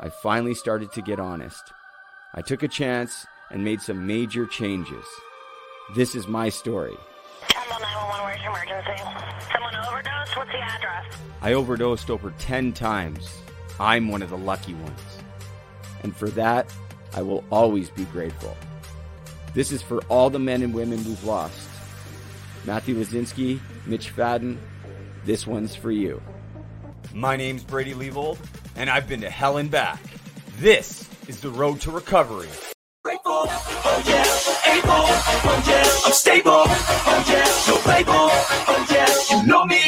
I finally started to get honest. I took a chance and made some major changes. This is my story. Temple 911, where's your emergency? Someone overdosed? What's the address? I overdosed over 10 times. I'm one of the lucky ones. And for that, I will always be grateful. This is for all the men and women we've lost. Matthew Lazinski, Mitch Fadden, this one's for you. My name's Brady Leavold, and I've been to hell and back. This is the road to recovery. Grateful, oh yeah, able, oh yeah, I'm stable, oh yeah, no label, oh yeah, you know me.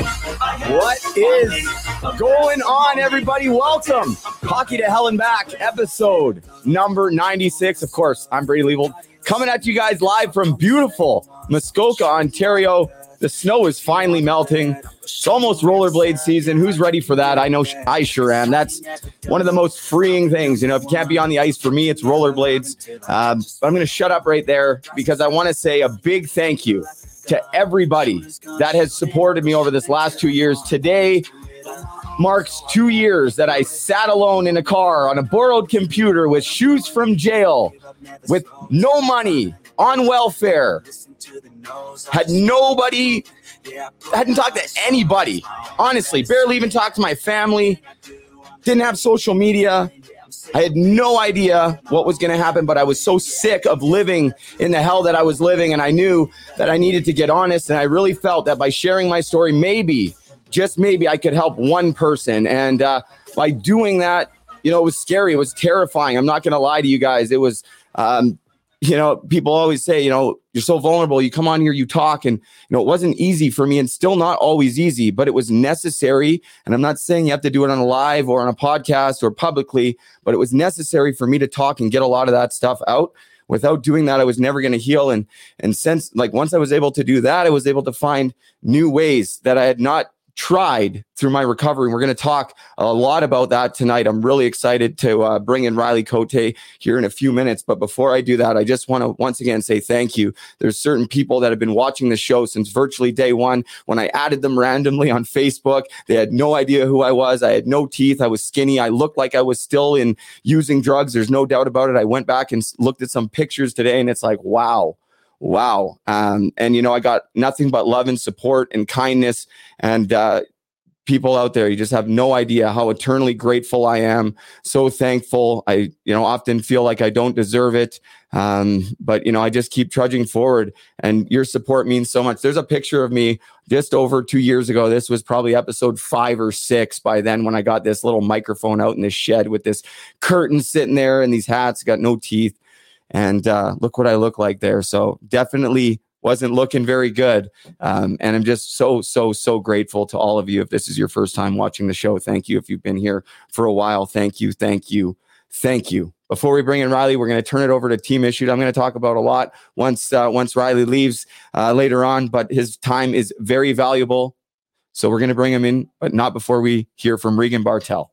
What is going on, everybody? Welcome. Hockey to Hell and Back, episode number 96. Of course, I'm Brady Leavold, coming at you guys live from beautiful Muskoka, Ontario. The snow is finally melting. It's almost rollerblade season. Who's ready for that? I know I sure am. That's one of the most freeing things. You know, if you can't be on the ice, for me, it's rollerblades. Um, but I'm going to shut up right there because I want to say a big thank you to everybody that has supported me over this last two years. Today marks two years that I sat alone in a car on a borrowed computer with shoes from jail, with no money, on welfare, had nobody, hadn't talked to anybody, honestly, barely even talked to my family, didn't have social media. I had no idea what was going to happen, but I was so sick of living in the hell that I was living. And I knew that I needed to get honest. And I really felt that by sharing my story, maybe, just maybe, I could help one person. And uh, by doing that, you know, it was scary. It was terrifying. I'm not going to lie to you guys. It was, um, you know, people always say, you know, you're so vulnerable. You come on here, you talk, and you know, it wasn't easy for me, and still not always easy, but it was necessary. And I'm not saying you have to do it on a live or on a podcast or publicly, but it was necessary for me to talk and get a lot of that stuff out. Without doing that, I was never going to heal. And and since like once I was able to do that, I was able to find new ways that I had not tried through my recovery. We're going to talk a lot about that tonight. I'm really excited to uh, bring in Riley Cote here in a few minutes. But before I do that, I just want to once again say thank you. There's certain people that have been watching the show since virtually day one. When I added them randomly on Facebook, they had no idea who I was. I had no teeth. I was skinny. I looked like I was still in using drugs. There's no doubt about it. I went back and looked at some pictures today, and it's like, wow wow. Um, and you know, I got nothing but love and support and kindness and uh, people out there. You just have no idea how eternally grateful I am. So thankful. I, you know, often feel like I don't deserve it. Um, but you know, I just keep trudging forward and your support means so much. There's a picture of me just over two years ago. This was probably episode five or six by then when I got this little microphone out in the shed with this curtain sitting there and these hats, got no teeth and uh, look what I look like there. So definitely wasn't looking very good. Um, and I'm just so, so, so grateful to all of you. If this is your first time watching the show, thank you. If you've been here for a while, thank you, thank you, thank you. Before we bring in Riley, we're going to turn it over to Team Issued. I'm going to talk about a lot once uh, once Riley leaves uh, later on, but his time is very valuable. So we're going to bring him in, but not before we hear from Regan Bartel.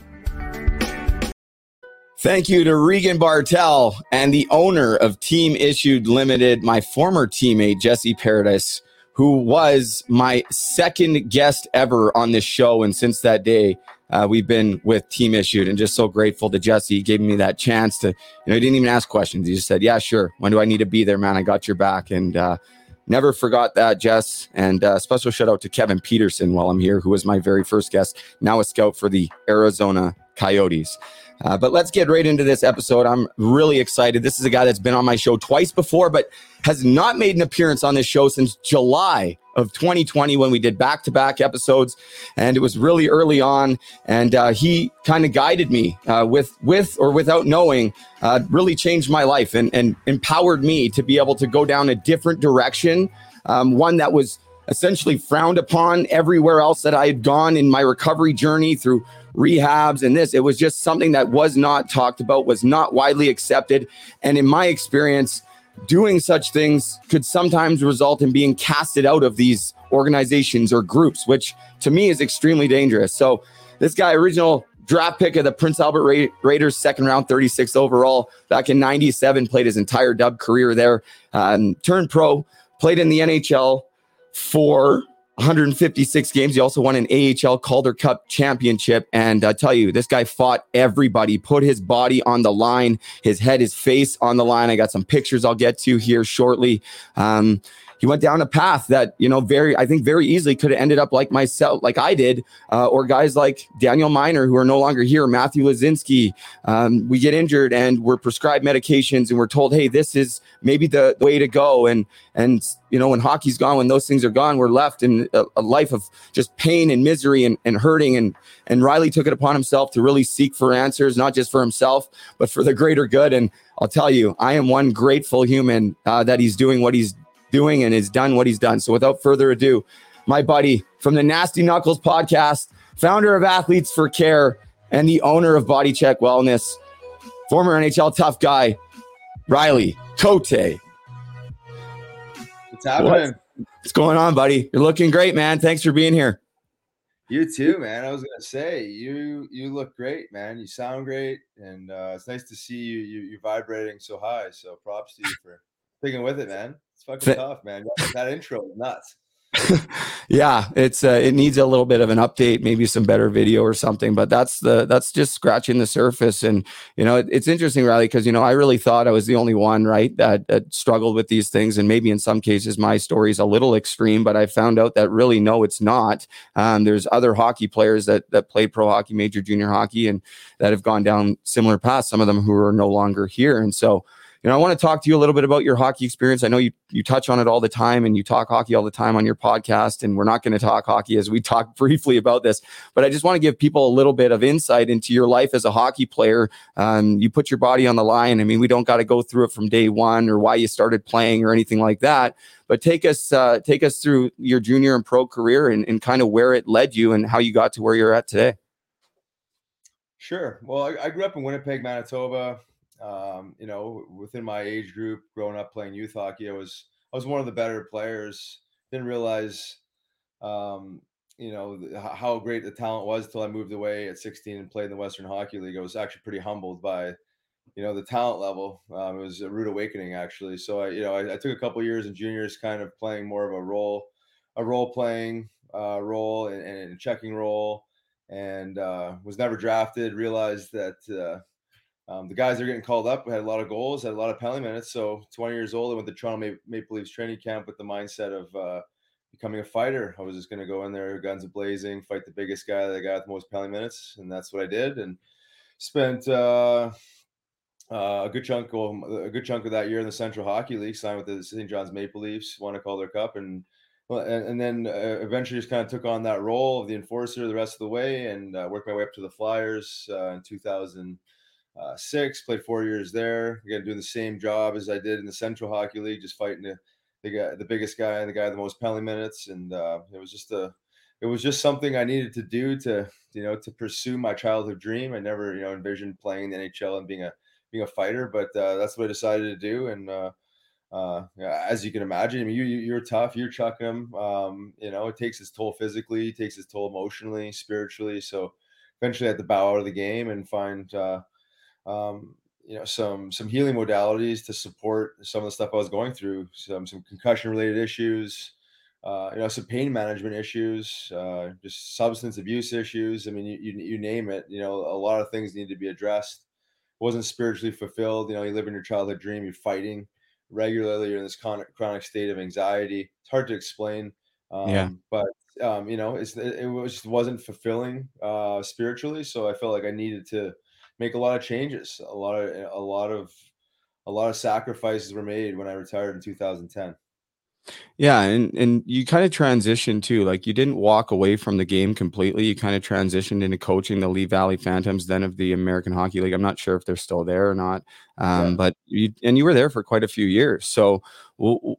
Thank you to Regan Bartel and the owner of Team Issued Limited, my former teammate, Jesse Paradise, who was my second guest ever on this show. And since that day, uh, we've been with Team Issued and just so grateful to Jesse. He gave me that chance to, you know, he didn't even ask questions. He just said, Yeah, sure. When do I need to be there, man? I got your back. And, uh, Never forgot that, Jess. And uh, special shout out to Kevin Peterson while I'm here, who was my very first guest, now a scout for the Arizona Coyotes. Uh, but let's get right into this episode. I'm really excited. This is a guy that's been on my show twice before, but has not made an appearance on this show since July of 2020 when we did back to back episodes. And it was really early on. And uh, he kind of guided me uh, with, with or without knowing, uh, really changed my life and, and empowered me to be able to go down a different direction. Um, one that was essentially frowned upon everywhere else that I had gone in my recovery journey through rehabs and this. It was just something that was not talked about, was not widely accepted. And in my experience, doing such things could sometimes result in being casted out of these organizations or groups, which to me is extremely dangerous. So, this guy, original draft pick of the Prince Albert Ra- Raiders, second round, 36 overall, back in 97, played his entire dub career there, um, turned pro, played in the NHL for 156 games. He also won an AHL Calder Cup championship. And I tell you, this guy fought everybody, put his body on the line, his head, his face on the line. I got some pictures I'll get to here shortly. Um, he went down a path that you know very i think very easily could have ended up like myself like i did uh, or guys like daniel miner who are no longer here matthew lazinski. Um, we get injured and we're prescribed medications and we're told hey this is maybe the way to go. And and you know when hockey's gone when those things are gone we're left in a, a life of just pain and misery and, and hurting. And and riley took it upon himself to really seek for answers not just for himself but for the greater good. And I'll tell you, I am one grateful human uh, that he's doing what he's doing and has done what he's done. So without further ado, my buddy from the Nasty Knuckles podcast, founder of Athletes for Care, and the owner of Body Check Wellness, former NHL tough guy, Riley Cote. What's happening? What's going on, buddy? You're looking great, man. Thanks for being here. You too, man. I was gonna say you you look great, man. You sound great, and uh, it's nice to see you you you vibrating so high. So props to you for sticking with it, man. It's fucking tough, man. That, intro nuts. yeah, it's uh, it needs a little bit of an update, maybe some better video or something. But that's the that's just scratching the surface. And you know, it, it's interesting, Riley, because you know I really thought I was the only one, right, that, that struggled with these things. And maybe in some cases my story is a little extreme, but I found out that really no, it's not. Um, there's other hockey players that that played pro hockey, major junior hockey, and that have gone down similar paths. Some of them who are no longer here, and so you know, I want to talk to you a little bit about your hockey experience. I know you you touch on it all the time and you talk hockey all the time on your podcast, and we're not going to talk hockey as we talk briefly about this, but I just want to give people a little bit of insight into your life as a hockey player. Um, you put your body on the line. I mean, we don't got to go through it from day one or why you started playing or anything like that. But take us uh, take us through your junior and pro career and, and kind of where it led you and how you got to where you're at today. Sure. Well, I, I grew up in Winnipeg, Manitoba. Um, you know, within my age group, growing up playing youth hockey, I was I was one of the better players. Didn't realize, um, you know, how great the talent was until I moved away at 16 and played in the Western Hockey League. I was actually pretty humbled by, you know, the talent level. Um, it was a rude awakening, actually. So I, you know, I, I took a couple years in juniors, kind of playing more of a role, a role playing uh, role and, and a checking role and uh, was never drafted. Realized that uh, um, the guys are getting called up We had a lot of goals, had a lot of penalty minutes. So 20 years old, I went to Toronto Maple Leafs training camp with the mindset of uh, becoming a fighter. I was just going to go in there, guns blazing, fight the biggest guy that I got the most penalty minutes, and that's what I did. And spent uh, uh, a good chunk, well, a good chunk of that year in the Central Hockey League. Signed with the St. John's Maple Leafs, won a Calder Cup, and and, then uh, eventually just kind of took on that role of the enforcer the rest of the way, and uh, worked my way up to the Flyers uh, 2006. Played four years there. Again, doing the same job as I did in the Central Hockey League, just fighting the the guy, the biggest guy, and the guy the most penalty minutes. And uh, it was just a, it was just something I needed to do to, you know, to pursue my childhood dream. I never, you know, envisioned playing in the NHL and being a being a fighter, but uh, that's what I decided to do. And uh, uh, as you can imagine, I mean, you, you you're tough, you're chucking them. Um, you know, it takes its toll physically, it takes its toll emotionally, spiritually. So eventually, I had to bow out of the game and find, uh, um, you know, some some healing modalities to support some of the stuff I was going through. Some some concussion related issues, uh, you know, some pain management issues, uh, just substance abuse issues. I mean, you, you you name it. You know, a lot of things need to be addressed. Wasn't spiritually fulfilled. You know, you live in your childhood dream, you're fighting regularly you're in this chronic, chronic state of anxiety it's hard to explain um, Yeah. but um, you know it's it, it was just wasn't fulfilling uh, spiritually so i felt like i needed to make a lot of changes a lot of a lot of a lot of sacrifices were made when i retired in 2010 Yeah, and and you kind of transitioned too. Like you didn't walk away from the game completely. You kind of transitioned into coaching the Lehigh Valley Phantoms, then of the American Hockey League. I'm not sure if they're still there or not, um, Yeah. but you and you were there for quite a few years. So, w-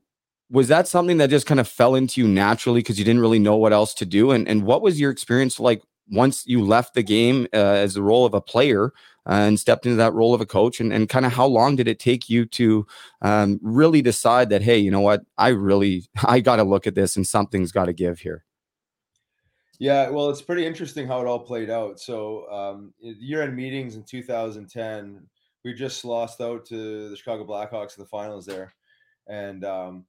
was that something that just kind of fell into you naturally because you didn't really know what else to do? And and what was your experience like once you left the game uh, as the role of a player uh, and stepped into that role of a coach? And and kind of how long did it take you to um, really decide that hey you know what i really i got to look at this and something's got to give here Yeah, well, it's pretty interesting how it all played out. So, um, year-end meetings in 2010, we just lost out to the Chicago Blackhawks in the finals there, and um,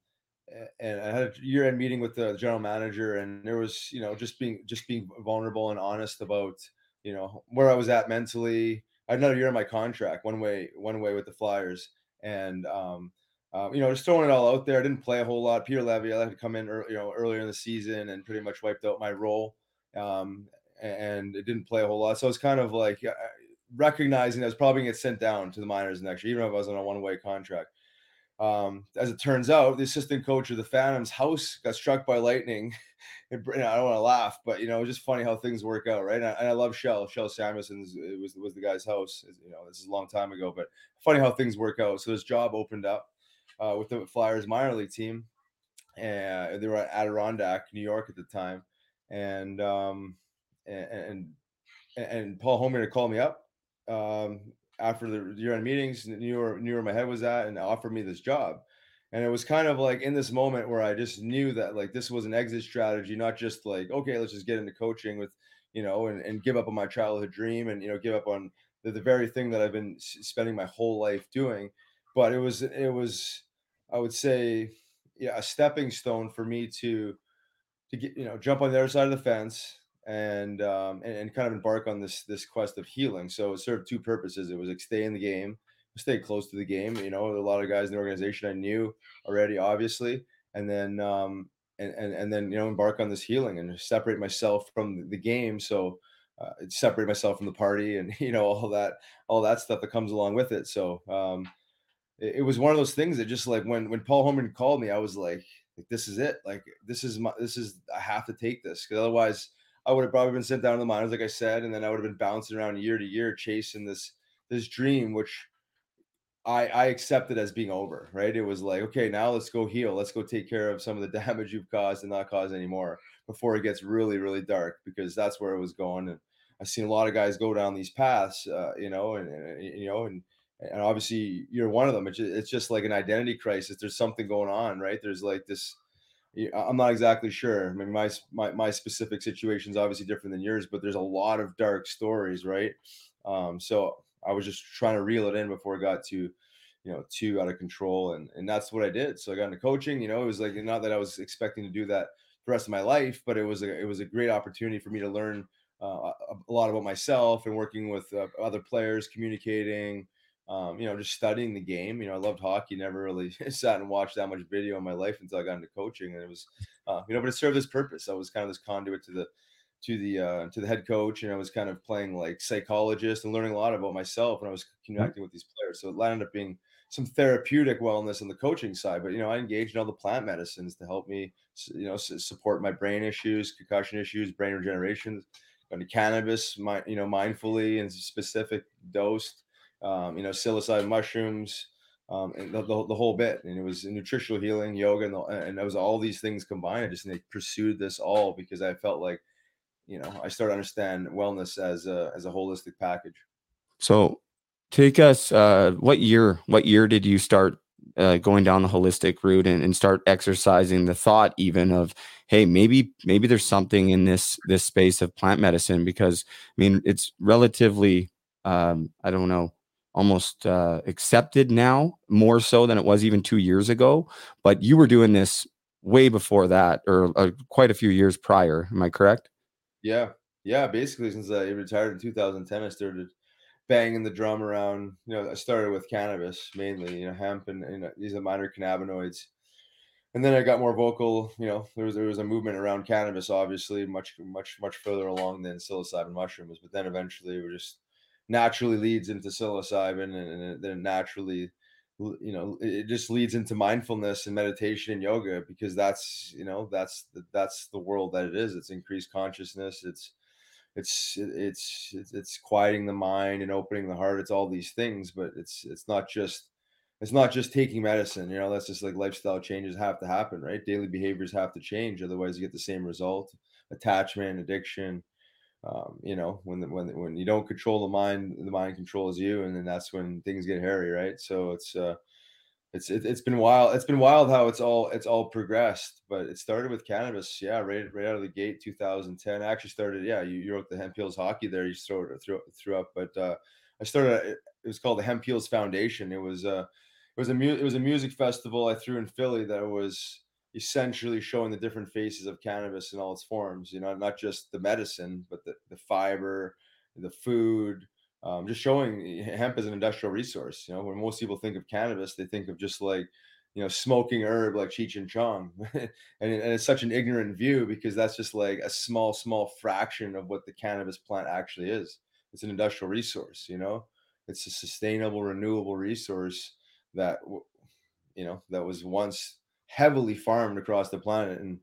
and I had a year-end meeting with the general manager, and there was, you know, just being just being vulnerable and honest about, you know, where I was at mentally. I had another year on my contract, one way, one way with the Flyers, and um, um, you know, just throwing it all out there. I didn't play a whole lot. Peter Levy, I had to come in, ear- you know, earlier in the season and pretty much wiped out my role um, and it didn't play a whole lot. So it's kind of like uh, recognizing I was probably to get sent down to the minors next year, even if I was on a one way contract. Um, as it turns out, the assistant coach of the Phantoms' house got struck by lightning. You know, I don't want to laugh, but you know, it's just funny how things work out, right? And I, and I love Kjell. Kjell Samuelsson it was was the guy's house. You know, this is a long time ago, but funny how things work out. So his job opened up uh, with the Flyers minor league team, and they were at Adirondack, New York at the time and um and and, and Paul Holmgren called me up um after the year-end meetings, knew where knew where my head was at, and offered me this job. And it was kind of like in this moment where I just knew that like this was an exit strategy, not just like okay, let's just get into coaching with you know and, and give up on my childhood dream and you know give up on the, the very thing that I've been spending my whole life doing. But it was it was I would say yeah a stepping stone for me to to get you know jump on the other side of the fence and um and, and kind of embark on this this quest of healing. So it served two purposes. It was like stay in the game stay close to the game you know a lot of guys in the organization i knew already obviously and then um and and, and then you know embark on this healing and separate myself from the game. So uh, separate myself from the party and you know all that all that stuff that comes along with it. So um it, it was one of those things that just like when when Paul Holmgren called me, I was like, like this is it. Like this is my this is I have to take this. Because otherwise I would have probably been sent down to the minors, like I said, and then I would have been bouncing around year to year chasing this this dream, which I I accepted as being over. Right? It was like, okay, now let's go heal. Let's go take care of some of the damage you've caused and not cause anymore before it gets really really dark because that's where it was going. And I've seen a lot of guys go down these paths, uh, you know, and, and you know, and and obviously you're one of them. It's just, it's just like an identity crisis. There's something going on, right? There's like this. I'm not exactly sure. I mean, my my my specific situation is obviously different than yours, but there's a lot of dark stories, right? Um, so I was just trying to reel it in before it got to, you know, too out of control, and and that's what I did. So I got into coaching. You know, it was like not that I was expecting to do that the rest of my life, but it was a it was a great opportunity for me to learn uh, a lot about myself and working with uh, other players, communicating, um, you know, just studying the game. You know, I loved hockey, never really sat and watched that much video in my life until I got into coaching. And it was, uh, you know, but it served this purpose. I was kind of this conduit to the, to the, uh, to the head coach. And I was kind of playing like psychologist and learning a lot about myself when I was mm-hmm. connecting with these players. So it ended up being some therapeutic wellness on the coaching side. But, you know, I engaged in all the plant medicines to help me, you know, support my brain issues, concussion issues, brain regeneration, going to cannabis, my, you know, mindfully and specific dosed um, you know, psilocybin mushrooms, um, and the, the, the, whole bit. And it was nutritional healing, yoga, and, the, and it was all these things combined. I just they pursued this all because I felt like, you know, I started to understand wellness as a as a holistic package. So, take us. Uh, what year? What year did you start uh, going down the holistic route and, and start exercising the thought even of hey maybe maybe there's something in this this space of plant medicine because i mean it's relatively um, i don't know almost uh, accepted now more so than it was even two years ago. But you were doing this way before that, or uh, quite a few years prior. Am I correct? Yeah, yeah. Basically, since I retired in 2010, I started banging the drum around. You know, I started with cannabis mainly. You know, hemp and you know, these are minor cannabinoids. And then I got more vocal. You know, there was there was a movement around cannabis, obviously, much much much further along than psilocybin mushrooms. But then eventually, we just naturally leads into psilocybin and, and then naturally you know it just leads into mindfulness and meditation and yoga because that's you know that's that's the world that it is. It's increased consciousness. It's it's it's it's, it's quieting the mind and opening the heart. It's all these things but it's it's not just it's not just taking medicine you know that's just like lifestyle changes have to happen right? Daily behaviors have to change otherwise you get the same result. Attachment addiction um, you know, when the, when when you don't control the mind, the mind controls you, and then that's when things get hairy, right? So it's uh, it's it, has been wild. It's been wild how it's all it's all progressed. But it started with cannabis, yeah, right right out of the gate, 2010. I actually started, yeah. You, you wrote the Hemp Heals hockey there. You throw it threw, threw up, but uh, I started. It was called the Hemp Heals Foundation. It was uh, it was a mu- it was a music festival I threw in Philly that was essentially showing the different faces of cannabis in all its forms you know not just the medicine but the, the fiber the food um, just showing hemp as an industrial resource you know? When most people think of cannabis they think of just like you know smoking herb like cheech and chong and, and it's such an ignorant view because that's just like a small small fraction of what the cannabis plant actually is. It's an industrial resource you know? It's a sustainable renewable resource that you know that was once heavily farmed across the planet and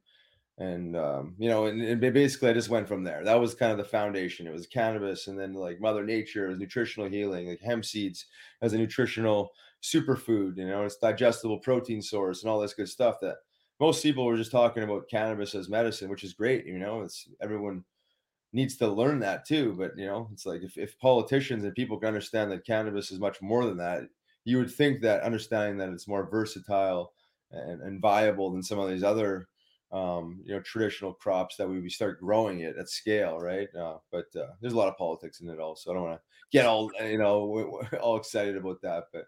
and um, you know and, and, basically i just went from there. That was kind of the foundation. It was cannabis and then like mother nature was nutritional healing like hemp seeds as a nutritional superfood you know it's digestible protein source and all this good stuff that most people were just talking about cannabis as medicine which is great you know it's everyone needs to learn that too but you know it's like if, if politicians and people can understand that cannabis is much more than that you would think that understanding that it's more versatile and, and viable than some of these other um, you know traditional crops that we, we start growing it at scale, right? Uh, but uh, there's a lot of politics in it all, so I don't want to get all you know all excited about that. But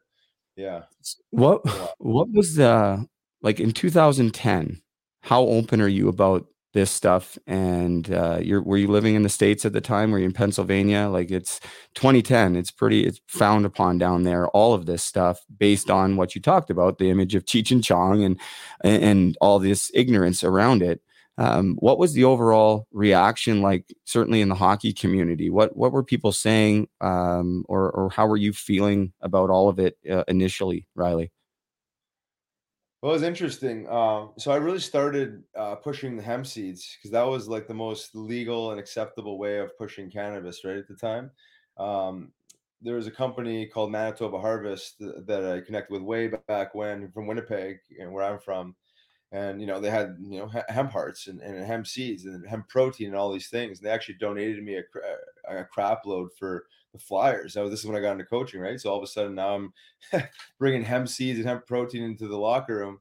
yeah, what what was the like in 2010? How open are you about this stuff and uh, you're were you living in the states at the time were you in pennsylvania like it's 2010 it's pretty it's found upon down there all of this stuff based on what you talked about the image of cheech and chong and and all this ignorance around it Um, what was the overall reaction like? Certainly in the hockey community, what what were people saying, um, or or how were you feeling about all of it uh, initially, Riley? Well, it was interesting. Um, so I really started uh, pushing the hemp seeds because that was like the most legal and acceptable way of pushing cannabis right at the time. Um, there was a company called Manitoba Harvest that I connected with way back when from Winnipeg and where I'm from. And, you know, they had, you know, hemp hearts and, and hemp seeds and hemp protein and all these things. And they actually donated me a, a crap load for the Flyers. So this is when I got into coaching, right? So all of a sudden now I'm bringing hemp seeds and hemp protein into the locker room,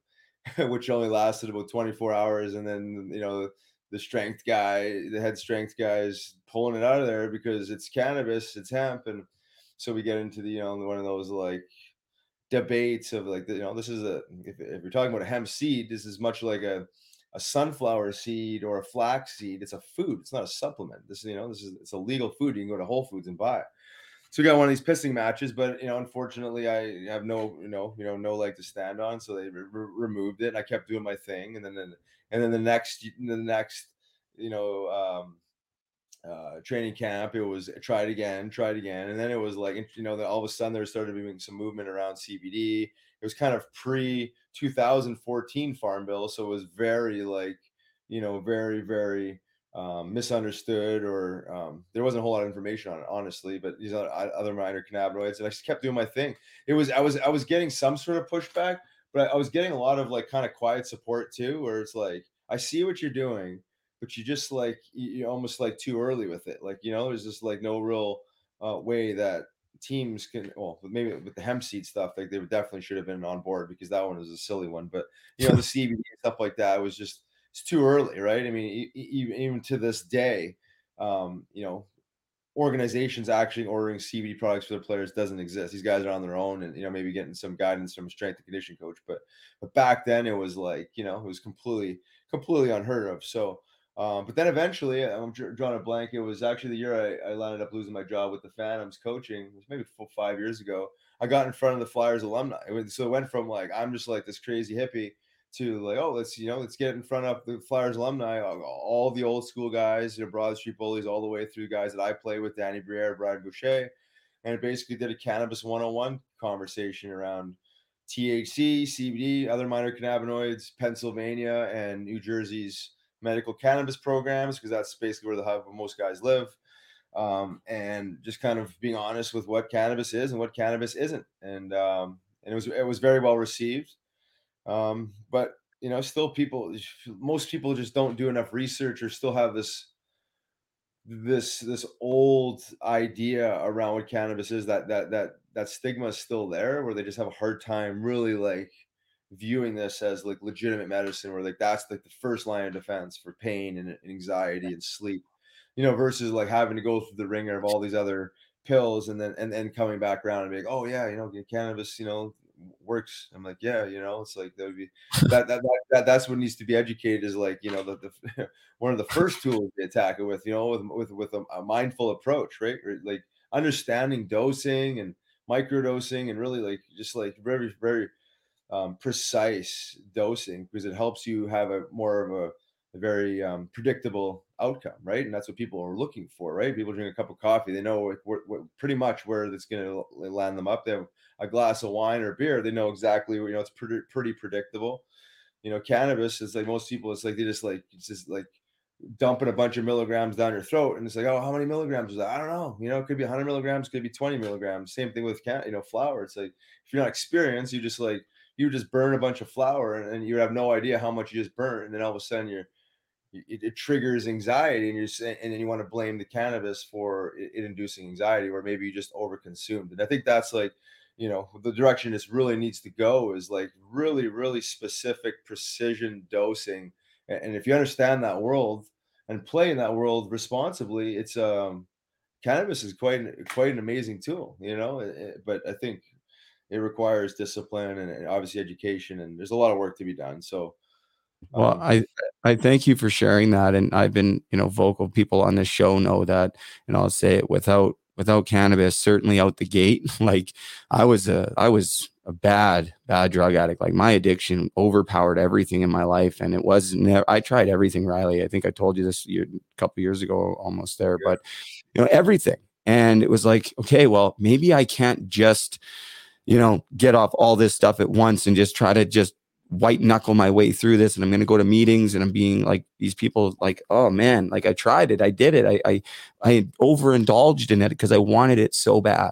which only lasted about 24 hours. And then, you know, the strength guy, the head strength guy is pulling it out of there because it's cannabis, it's hemp. And so we get into the, you know, one of those like debates of like, you know, this is a, if, if you're talking about a hemp seed, this is much like a, a sunflower seed or a flax seed. It's a food. It's not a supplement. This is, you know, this is, it's a legal food. You can go to Whole Foods and buy it so we got one of these pissing matches, but you know, unfortunately, I have no, you know, you know, no leg to stand on, so they re- removed it. And I kept doing my thing, and then, then and then the next, the next, you know, um, uh, training camp, it was tried again, tried again, and then it was like, you know, that all of a sudden there started being some movement around CBD. It was kind of pre 2014 Farm Bill, so it was very like, you know, very very um, misunderstood or um, there wasn't a whole lot of information on it, honestly. But these other, other minor cannabinoids, and I just kept doing my thing. It was I was I was getting some sort of pushback, but I was getting a lot of like kind of quiet support too, where it's like I see what you're doing, but you just like you almost like too early with it. Like you know, there's just like no real uh, way that teams can well maybe with the hemp seed stuff like they definitely should have been on board because that one was a silly one but you know the cbd stuff like that was just it's too early, right? I mean, even to this day, um, you know, organizations actually ordering CBD products for their players doesn't exist. These guys are on their own, and you know, maybe getting some guidance from a strength and condition coach. But but back then, it was like you know, it was completely completely unheard of. So. Um, but then eventually, I'm drawing a blank. It was actually the year I, I landed up losing my job with the Phantoms coaching. It was maybe four, five years ago. I got in front of the Flyers alumni. So it went from like I'm just like this crazy hippie to like, oh, let's you know, let's get in front of the Flyers alumni, all the old school guys, you know, Broad Street bullies, all the way through guys that I play with, Danny Briere, Brian Boucher, and basically did a cannabis 101 conversation around THC, CBD, other minor cannabinoids, Pennsylvania and New Jersey's medical cannabis programs, because that's basically where the hub of most guys live. Um, and just kind of being honest with what cannabis is and what cannabis isn't. And um, and it was it was very well received. Um, but you know, still people, most people just don't do enough research or still have this this this old idea around what cannabis is that that that that stigma is still there where they just have a hard time really like viewing this as like legitimate medicine where like that's like the first line of defense for pain and anxiety and sleep you know versus like having to go through the ringer of all these other pills and then and then coming back around and being like oh yeah you know cannabis you know works. I'm like, yeah, you know, it's like that would be that that, that, that that's what needs to be educated is like, you know, the, the one of the first tools to attack it with, you know, with with with a, a mindful approach, right? Like understanding dosing and microdosing and really like just like very very um, precise dosing because it helps you have a more of a, very um, predictable outcome, right? And that's what people are looking for, right? People drink a cup of coffee, they know pretty much where it's going to land them up. They have a glass of wine or beer, they know exactly you know it's pretty pretty predictable. You know, cannabis is like most people, it's like they just like it's just like dumping a bunch of milligrams down your throat, and it's like, oh, how many milligrams is that? I don't know. You know, it could be 100 milligrams, could be 20 milligrams. Same thing with can you know flour. It's like if you're not experienced, you just like you just burn a bunch of flour, and, and you have no idea how much you just burn, and then all of a sudden you're it, it, triggers anxiety and you're and then you want to blame the cannabis for it, it, inducing anxiety or maybe you just overconsumed. And i think that's like you know the direction this really needs to go is like really really specific precision dosing. And if you understand that world and play in that world responsibly it's um cannabis is quite quite an amazing tool you know? But i think it requires discipline and obviously education and there's a lot of work to be done. So well, um, I I thank you for sharing that, and I've been you know vocal. People on this show know that, and I'll say it without without cannabis, certainly out the gate, like I was a, I was a bad, bad drug addict. Like my addiction overpowered everything in my life, and it was. Never, I tried everything, Riley. I think I told you this year, a couple years ago, almost there. But you know, everything, and it was like, okay, well, maybe I can't just, you know, get off all this stuff at once and just try to just white knuckle my way through this and I'm going to go to meetings and I'm being like these people like oh man like I tried it I did it I I, I overindulged in it because I wanted it so bad.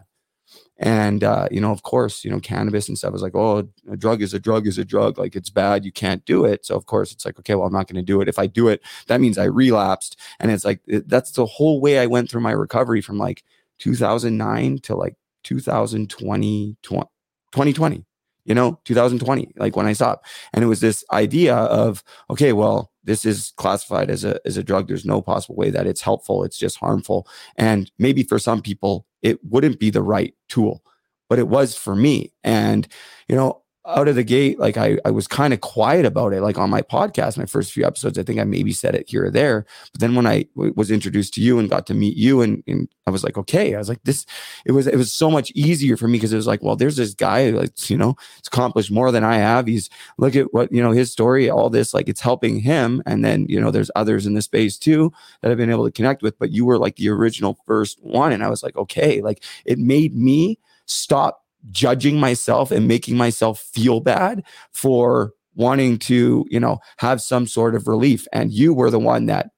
And uh, you know of course you know cannabis and stuff is like oh a drug is a drug is a drug like it's bad you can't do it. So of course it's like okay well I'm not going to do it. If I do it that means I relapsed. And it's like that's the whole way I went through my recovery from like 2009 to like 2020 2020 you know 2020 like when i stopped. And it was this idea of okay well this is classified as a as a drug. There's no possible way that it's helpful. It's just harmful. And maybe for some people it wouldn't be the right tool but it was for me. And you know out of the gate, like I, I was kind of quiet about it, like on my podcast, my first few episodes. I think I maybe said it here or there. But then when I w- was introduced to you and got to meet you, and, and I was like, okay, I was like, this, it was, it was so much easier for me because it was like, well, there's this guy, like, you know, it's accomplished more than I have. He's look at what, you know, his story, all this, like it's helping him. And then, you know, there's others in the space too that I've been able to connect with, but you were like the original first one. And I was like, okay, like it made me stop judging myself and making myself feel bad for wanting to, you know, have some sort of relief. And you were the one that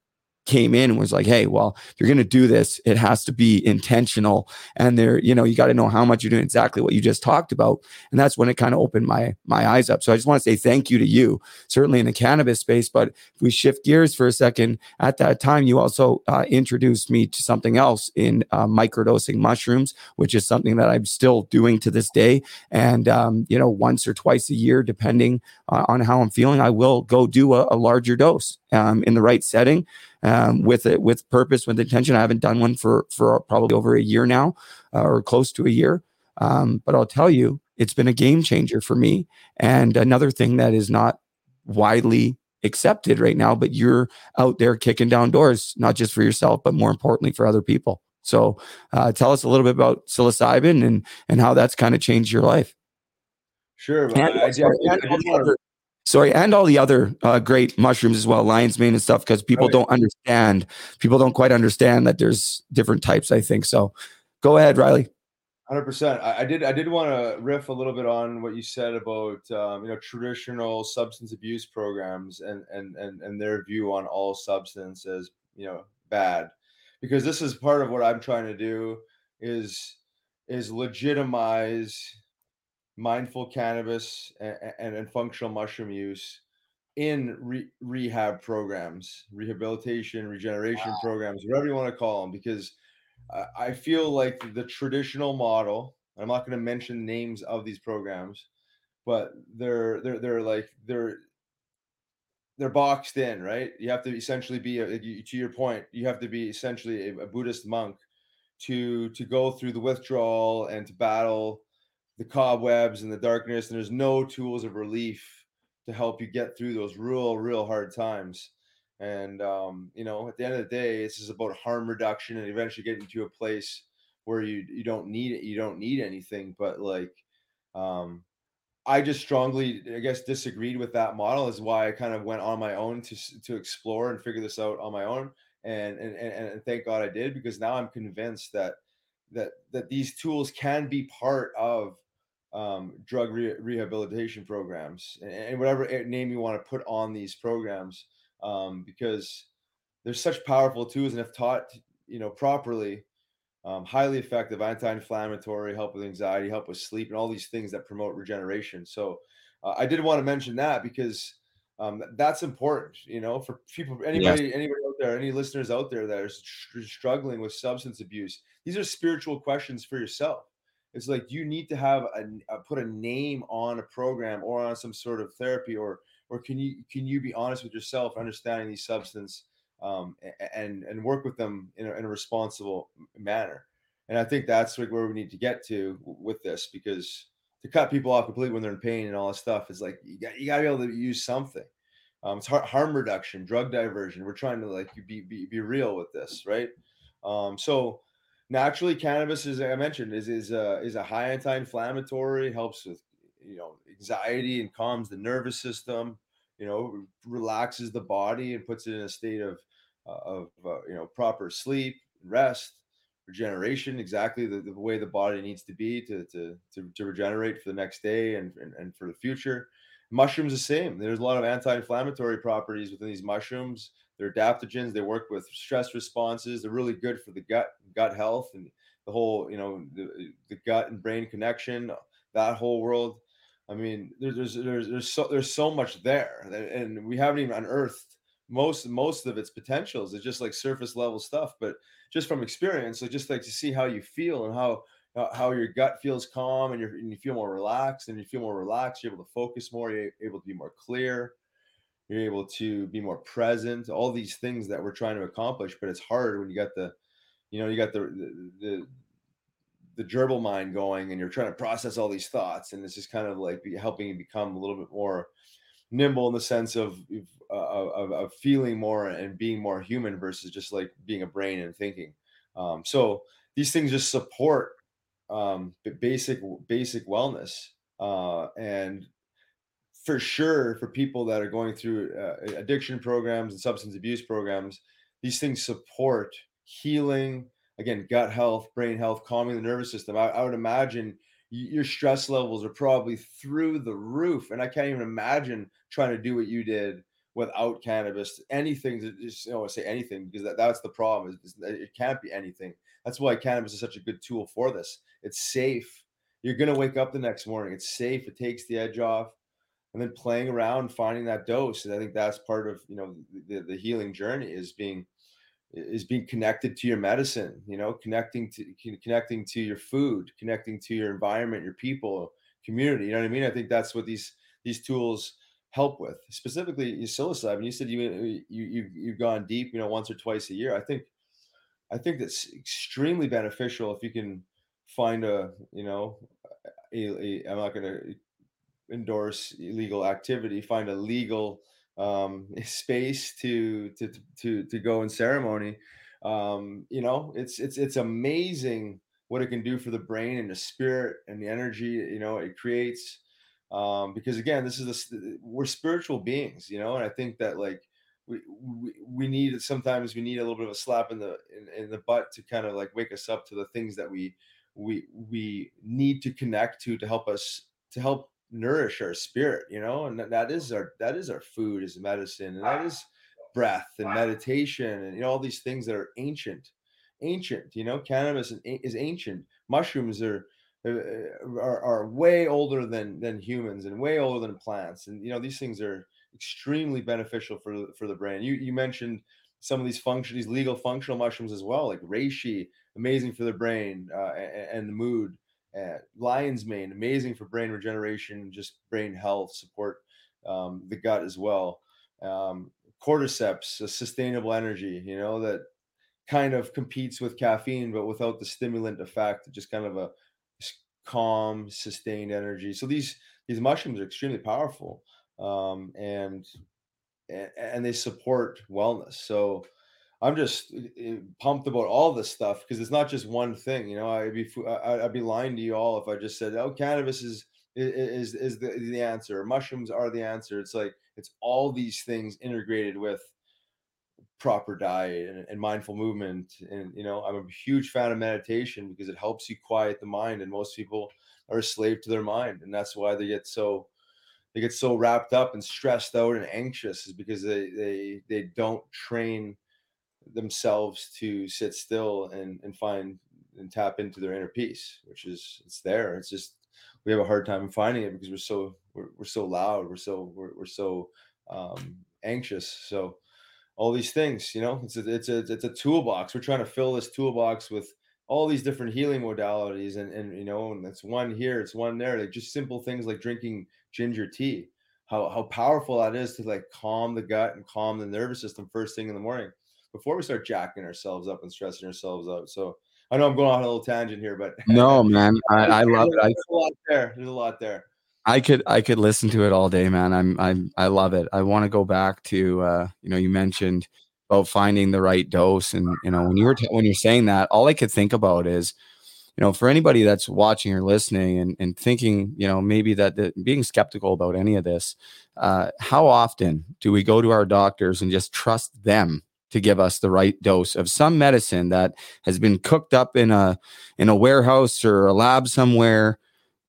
came in and was like, hey, well, if you're going to do this, it has to be intentional. And there, you know, you got to know how much you're doing exactly what you just talked about. And that's when it kind of opened my my eyes up. So I just want to say thank you to you, certainly in the cannabis space. But if we shift gears for a second, at that time, you also uh, introduced me to something else in uh, microdosing mushrooms, which is something that I'm still doing to this day. And, um, you know, once or twice a year, depending uh, on how I'm feeling, I will go do a, a larger dose um, in the right setting um, with it with purpose with intention. I haven't done one for for probably over a year now, uh, or close to a year. Um, but I'll tell you, it's been a game changer for me. And another thing that is not widely accepted right now, but you're out there kicking down doors, not just for yourself, but more importantly for other people. So, uh, tell us a little bit about psilocybin and and how that's kind of changed your life. Sure, but I, I, I, I, sorry, and all the other uh, great mushrooms as well, lion's mane and stuff, because people right. don't understand. People don't quite understand that there's different types. I think so. Go ahead, Riley. Hundred percent. I did. I did want to riff a little bit on what you said about um, you know traditional substance abuse programs and and and and their view on all substance as you know bad, because this is part of what I'm trying to do is is legitimize mindful cannabis and, and, and functional mushroom use in re- rehab programs, rehabilitation, regeneration wow. programs, whatever you want to call them, because I feel like the traditional model. I'm not going to mention names of these programs, but they're they're they're like they're they're boxed in, right? You have to essentially be a, to your point. You have to be essentially a, a Buddhist monk to to go through the withdrawal and to battle the cobwebs and the darkness, and there's no tools of relief to help you get through those real, real hard times. And um, you know, at the end of the day, this is about harm reduction and eventually getting to a place where you you don't need it, you don't need anything. But like, um, I just strongly, I guess, disagreed with that model. Is why I kind of went on my own to to explore and figure this out on my own. And and and, and thank God I did because now I'm convinced that that that these tools can be part of um, drug re- rehabilitation programs and, and, whatever name you want to put on these programs um, because they're such powerful tools and if taught you know properly um, highly effective anti-inflammatory help with anxiety help with sleep and all these things that promote regeneration so uh, i did want to mention that because um, that's important you know for people anybody yes. anybody out there any listeners out there that are struggling with substance abuse these are spiritual questions for yourself it's like you need to have a, a, put a name on a program or on some sort of therapy or or can you can you be honest with yourself understanding these substance um, and and work with them in a, in a responsible manner. And i think that's like where we need to get to with this because to cut people off completely when they're in pain and all this stuff is like you got you got to be able to use something. Um, it's harm reduction drug diversion. We're trying to like be be, be real with this right? Um, so naturally cannabis as i mentioned is is a is a high anti-inflammatory helps with you know anxiety and calms the nervous system. You know, relaxes the body and puts it in a state of uh, of uh, you know proper sleep, rest, regeneration. Exactly the, the way the body needs to be to to to, to regenerate for the next day and, and and for the future. Mushrooms the same. There's a lot of anti-inflammatory properties within these mushrooms. They're adaptogens. They work with stress responses. They're really good for the gut gut health and the whole you know the, the gut and brain connection. That whole world. I mean, there's there's there's there's so there's so much there, and we haven't even unearthed most most of its potentials. It's just like surface level stuff, but just from experience, I just like to see how you feel and how how your gut feels calm and, you and you feel more relaxed and you feel more relaxed. You're able to focus more. You're able to be more clear. You're able to be more present. All these things that we're trying to accomplish, but it's hard when you got the, you know, you got the the, the the gerbil mind going and you're trying to process all these thoughts and it's just kind of like helping you become a little bit more nimble in the sense of, uh, of, of feeling more and being more human versus just like being a brain and thinking um, so these things just support um, basic basic wellness uh, and for sure for people that are going through uh, addiction programs and substance abuse programs these things support healing again gut health brain health calming the nervous system. I, I would imagine your stress levels are probably through the roof and i can't even imagine trying to do what you did without cannabis. Anything to just you know say anything because that, that's the problem is it can't be anything. That's why cannabis is such a good tool for this. It's safe. You're going to wake up the next morning it's safe it takes the edge off and then playing around finding that dose and i think that's part of you know the, the healing journey is being is being connected to your medicine you know connecting to connecting to your food connecting to your environment your people community you know what i mean? I think that's what these these tools help with specifically psilocybin. You said you uh, you you you've gone deep you know once or twice a year. I think i think that's extremely beneficial if you can find a you know i'm not going to endorse illegal activity find a legal um, space to to to to go in ceremony. Um, you know, it's it's it's amazing what it can do for the brain and the spirit and the energy. You know, it creates. Um, because again, this is the we're spiritual beings, you know, and I think that like we, we we need sometimes we need a little bit of a slap in the in, in the butt to kind of like wake us up to the things that we we we need to connect to to help us to help nourish our spirit you know and that is our that is our food is medicine and that is breath and meditation and you know all these things that are ancient ancient you know cannabis is ancient. Mushrooms are uh, are, are way older than than humans and way older than plants and you know these things are extremely beneficial for for the brain. You you mentioned some of these function these legal functional mushrooms as well like reishi amazing for the brain uh, and, and the mood uh, lion's mane, amazing for brain regeneration, just brain health, support um, the gut as well. Um, cordyceps, a sustainable energy, you know, that kind of competes with caffeine, but without the stimulant effect, just kind of a calm, sustained energy. So these these mushrooms are extremely powerful, um, and and they support wellness. So I'm just eh, eh, pumped about all this stuff because it's not just one thing. You know, I'd be I'd be lying to you all if I just said, "Oh, cannabis is is is the the answer. Mushrooms are the answer." It's like it's all these things integrated with proper diet and, and mindful movement. And you know, I'm a huge fan of meditation because it helps you quiet the mind. And most people are a slave to their mind, and that's why they get so they get so wrapped up and stressed out and anxious is because they they they don't train themselves to sit still and and find and tap into their inner peace which is it's there. It's just we have a hard time finding it because we're so we're, we're so loud. We're so we're, we're so um anxious. So all these things you know it's a, it's a it's a toolbox. We're trying to fill this toolbox with all these different healing modalities. And and you know and it's one here it's one there like just simple things like drinking ginger tea. How how powerful that is to like calm the gut and calm the nervous system first thing in the morning before we start jacking ourselves up and stressing ourselves out. So I know I'm going on a little tangent here, but no, man, I, I love it. There's a lot there. There's a lot there. I could I could listen to it all day, man. I'm I'm I love it. I want to go back to uh, you know you mentioned about finding the right dose, and you know when you were t- when you're saying that, all I could think about is you know, for anybody that's watching or listening and, and thinking, you know, maybe that the, being skeptical about any of this, uh, how often do we go to our doctors and just trust them to give us the right dose of some medicine that has been cooked up in a in a warehouse or a lab somewhere.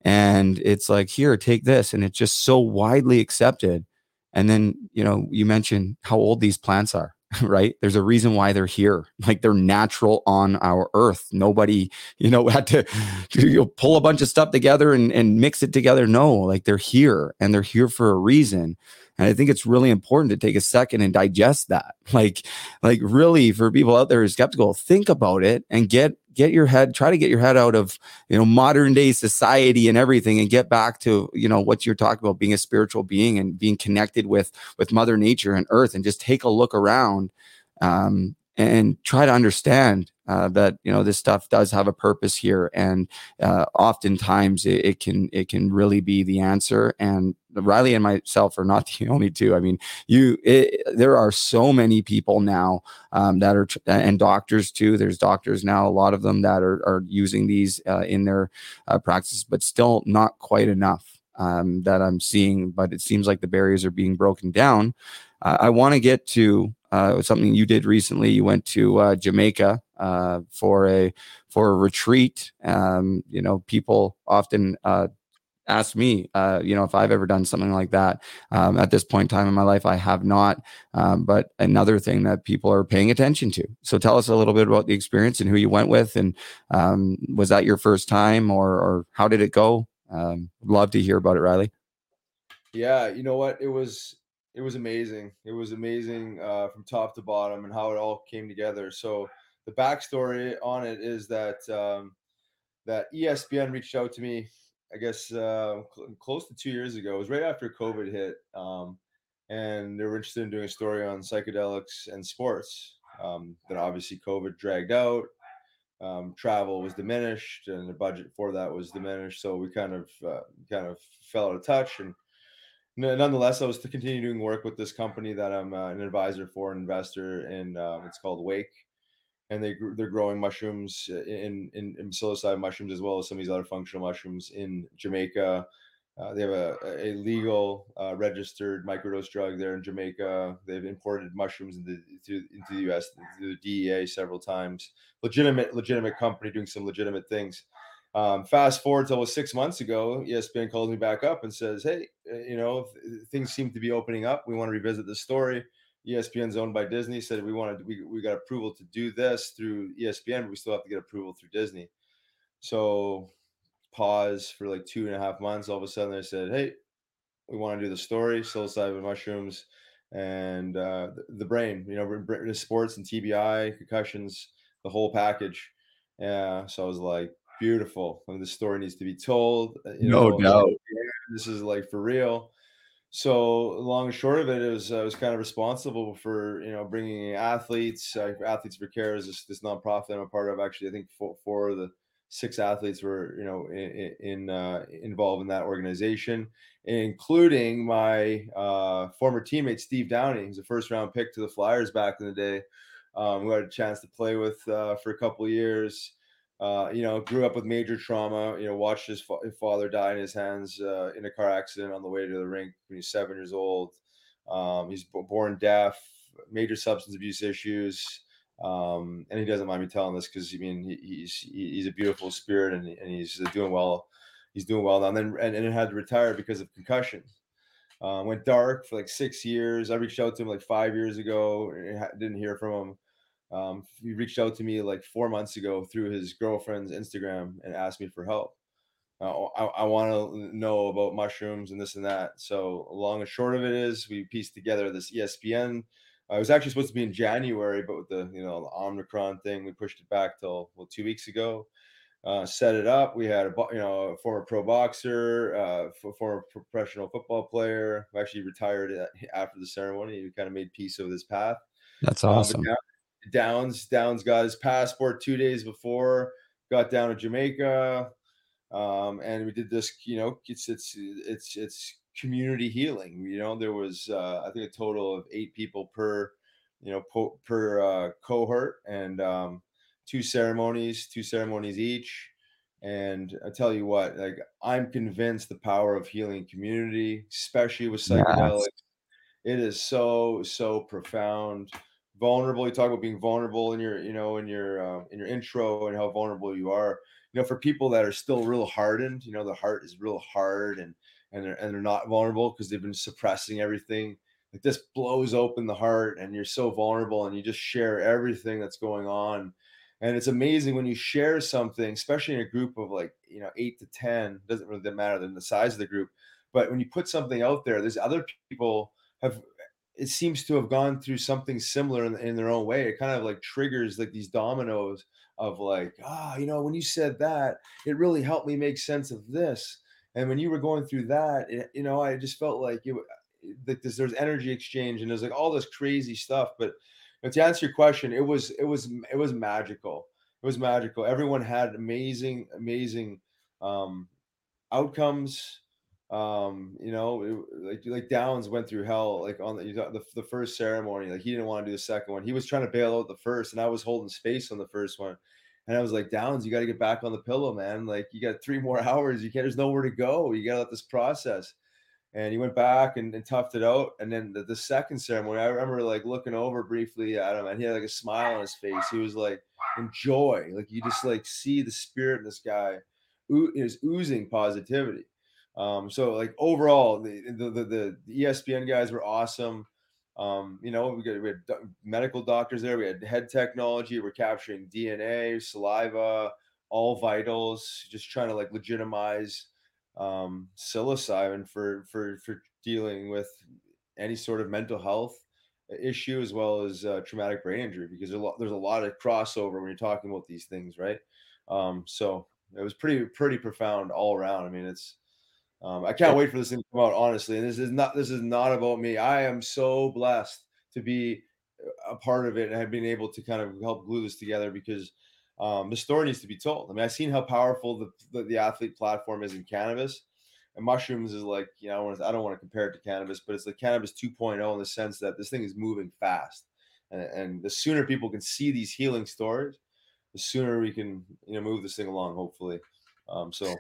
And it's like here take this. And it's just so widely accepted. And then you know you mentioned how old these plants are right? There's a reason why they're here. Like they're natural on our earth. Nobody you know had to you pull a bunch of stuff together and, and mix it together. No like they're here and they're here for a reason and i think it's really important to take a second and digest that. Like like really for people out there who are skeptical think about it and get get your head try to get your head out of you know modern day society and everything and get back to you know what you're talking about being a spiritual being and being connected with with mother nature and earth and just take a look around um, and try to understand uh, that you know this stuff does have a purpose here and uh, oftentimes it, it, can it can really be the answer and riley and myself are not the only two i mean you it, there are so many people now um, that are and doctors too there's doctors now a lot of them that are, are using these uh, in their uh, practice but still not quite enough um, that i'm seeing but it seems like the barriers are being broken down uh, i want to get to uh, something you did recently. You went to uh, Jamaica uh, for a for a retreat. Um, you know, people often ask me, uh, you know, if I've ever done something like that. Um, at this point in time in my life, I have not. Um, but another thing that people are paying attention to. So tell us a little bit about the experience and who you went with, and um, was that your first time, or or how did it go? Um, love to hear about it, Riley. Yeah, you know what? It was it was amazing. It was amazing uh, from top to bottom and how it all came together. So the backstory on it is that um, that ESPN reached out to me. I guess uh, cl- close to two years ago. It was right after COVID hit, um, and they were interested in doing a story on psychedelics and sports. Um, then obviously COVID dragged out. Um, travel was diminished, and the budget for that was diminished. So we kind of uh, kind of fell out of touch and nonetheless, I was to continue doing work with this company that I'm uh, an advisor for, an investor in. It's called Wake, and they they're growing mushrooms in, in, in psilocybin mushrooms as well as some of these other functional mushrooms in Jamaica. Uh, they have a, a legal uh, registered microdose drug there in Jamaica. They've imported mushrooms into, into, into the U.S. through the DEA several times. Legitimate legitimate company doing some legitimate things. Um, fast forward till six months ago, ESPN calls me back up and says, "Hey, uh, you know, things seem to be opening up. We want to revisit the story." ESPN's owned by Disney. Said we wanted we we got approval to do this through ESPN, but we still have to get approval through Disney. So pause for like two and a half months. All of a sudden, they said, "Hey, we want to do the story, psilocybin mushrooms, and uh, the, brain. You know, sports and TBI, concussions, the whole package." Yeah. So I was like, beautiful. I mean, the story needs to be told. Uh, you no know, doubt. This is like for real. So long and short of it, it was I was kind of responsible for you know bringing athletes. Uh, athletes for Care is this, this nonprofit I'm a part of. Actually, I think four, four of the six athletes were you know in, in uh, involved in that organization, including my uh, former teammate Steve Downie, who's a first round pick to the Flyers back in the day. Um, who had a chance to play with uh, for a couple years. Uh, you know, grew up with major trauma. You know, watched his, fa- father die in his hands uh, in a car accident on the way to the rink when he's seven years old. Um, he's b- born deaf, major substance abuse issues, um, and he doesn't mind me telling this because I mean he, he's he's a beautiful spirit and, and he's doing well. He's doing well now. And then and, and had to retire because of concussion. Uh, went dark for like six years. I reached out to him like five years ago. and Didn't hear from him. Um, he reached out to me like four months ago through his girlfriend's Instagram and asked me for help. Uh, I, I want to know about mushrooms and this and that. So long and short of it is, we pieced together this ESPN. I was actually supposed to be in January, but with the you know the Omicron thing, we pushed it back till well two weeks ago. Uh, set it up. We had a you know a former pro boxer, uh, former professional football player who actually retired after the ceremony. He kind of made peace of his path. That's awesome. Um, Downs Downs got his passport two days before, got down to Jamaica, um, and we did this. You know, it's it's it's it's community healing. You know, there was uh, I think a total of eight people per you know po- per uh, cohort, and um, two ceremonies, two ceremonies each. And I tell you what, like I'm convinced the power of healing community, especially with Yes. psychedelics, it is so so profound. Vulnerable. You talk about being vulnerable in your, you know, in your um, in your intro and how vulnerable you are. You know, for people that are still real hardened, you know, the heart is real hard and and they're and they're not vulnerable because they've been suppressing everything. Like this blows open the heart, and you're so vulnerable, and you just share everything that's going on. And it's amazing when you share something, especially in a group of like you know eight to ten. Doesn't really matter the size of the group, but when you put something out there, there's other people have. It seems to have gone through something similar in, in their own way. It kind of like triggers like these dominoes of like, ah, you know, when you said that, it really helped me make sense of this. And when you were going through that, it, you know, I just felt like it, that there's, there's energy exchange and there's like all this crazy stuff. But, but to answer your question, it was it was it was magical. It was magical. Everyone had amazing, amazing um, outcomes. Um, you know, it- like like Downs went through hell. Like on the, the the first ceremony, like he didn't want to do the second one. He was trying to bail out the first, and I was holding space on the first one. And I was like, Downs, you got to get back on the pillow, man. Like you got three more hours. You can't. There's nowhere to go. You got to let this process and he went back and, and toughed it out. And then the, the second ceremony, I remember like looking over briefly at him, and he had like a smile on his face. He was like enjoy, like you just like see the spirit in this guy, is oozing positivity. Um, so like overall, the the, the the ESPN guys were awesome. Um, you know, we got we had medical doctors there. We had head technology. We're capturing DNA, saliva, all vitals, just trying to like legitimize um, psilocybin for for for dealing with any sort of mental health issue as well as uh, traumatic brain injury because there's a lot, there's a lot of crossover when you're talking about these things, right? Um, so it was pretty pretty profound all around. I mean, it's um, I can't wait for this thing to come out. Honestly, and this is not this is not about me. I am so blessed to be a part of it and have been able to kind of help glue this together because um, the story needs to be told. I mean, I've seen how powerful the, the, the athlete platform is in cannabis. And mushrooms is like, you know, I, don't wanna- I don't want to compare it to cannabis, but it's like cannabis 2.0 in the sense that this thing is moving fast. And, and the sooner people can see these healing stories, the sooner we can, you know, move this thing along, hopefully. Um, so,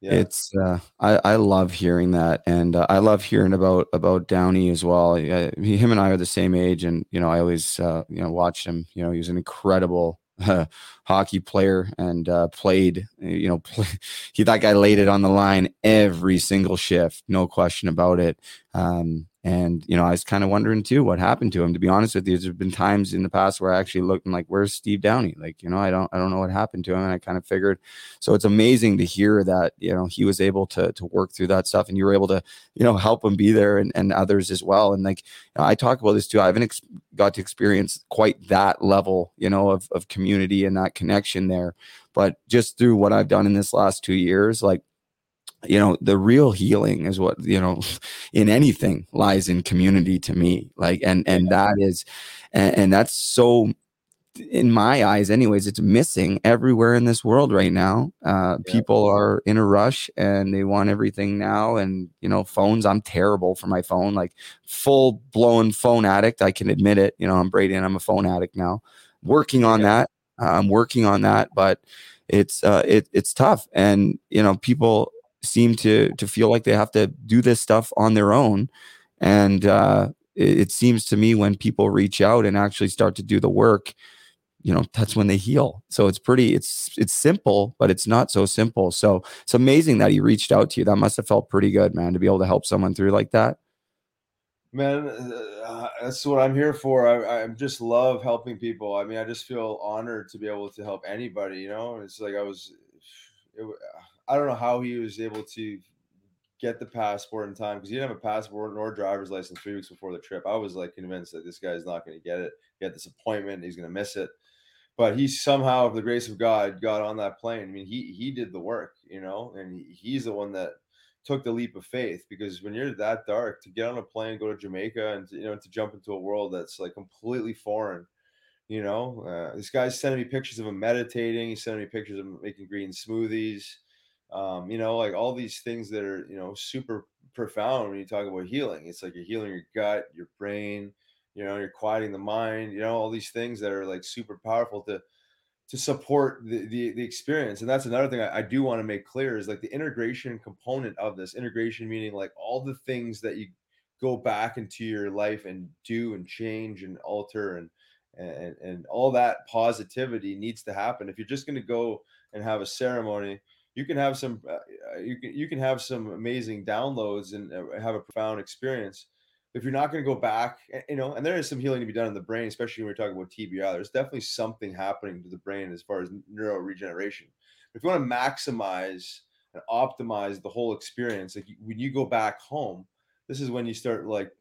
yeah. It's uh, I I love hearing that, and uh, I love hearing about about Downie as well. He, him and I are the same age, and you know I always uh, you know watched him. You know he was an incredible uh, hockey player and uh, played. You know play, he that guy laid it on the line every single shift, no question about it. Um, and you know I was kind of wondering too what happened to him. To be honest with you, there's been times in the past where I actually looked and like, where's Steve Downie? Like you know I don't I don't know what happened to him, and I kind of figured so it's amazing to hear that you know he was able to to work through that stuff and you were able to you know help him be there and, and others as well and like you know, i talk about this too i haven't ex- got to experience quite that level you know of, of community and that connection there but just through what i've done in this last two years like you know the real healing is what you know in anything lies in community to me like and and that is and, and that's so in my eyes anyways it's missing everywhere in this world right now. Uh people are in a rush and they want everything now and you know phones i'm terrible for my phone like full blown phone addict i can admit it you know i'm brady and i'm a phone addict now. Working on that uh, i'm working on that but it's uh it, it's tough and you know people seem to to feel like they have to do this stuff on their own and uh it, it seems to me when people reach out and actually start to do the work you know that's when they heal so it's pretty it's it's simple but it's not so simple so it's amazing that he reached out to you that must have felt pretty good man to be able to help someone through like that Man, uh, that's what I'm here for. I, I just love helping people. I mean, I just feel honored to be able to help anybody. You know, it's like I was. It, wa- I don't know how he was able to get the passport in time because he didn't have a passport nor driver's license three weeks before the trip. I was like convinced that this guy's not going to get it. He had this appointment. He's going to miss it. But he somehow, of the grace of God, got on that plane. I mean, he he did the work, you know, and he, he's the one that took the leap of faith because when you're that dark to get on a plane go to jamaica and you know to jump into a world that's like completely foreign you know uh, this guy's sending me pictures of him meditating he's sending me pictures of him making green smoothies um, you know like all these things that are you know super profound when you talk about healing. It's like you're healing your gut your brain you know you're quieting the mind you know all these things that are like super powerful to to support the, the the experience. And that's another thing I, I do want to make clear is like the integration component of this integration meaning like all the things that you go back into your life and do and change and alter and and and all that positivity needs to happen. If you're just going to go and have a ceremony you can have some uh, uh, you can you can have some amazing downloads and uh, have a profound experience. If you're not going to go back you know and there is some healing to be done in the brain especially when we're talking about tbi there's definitely something happening to the brain as far as neuro regeneration. If you want to maximize and optimize the whole experience like when you go back home this is when you start like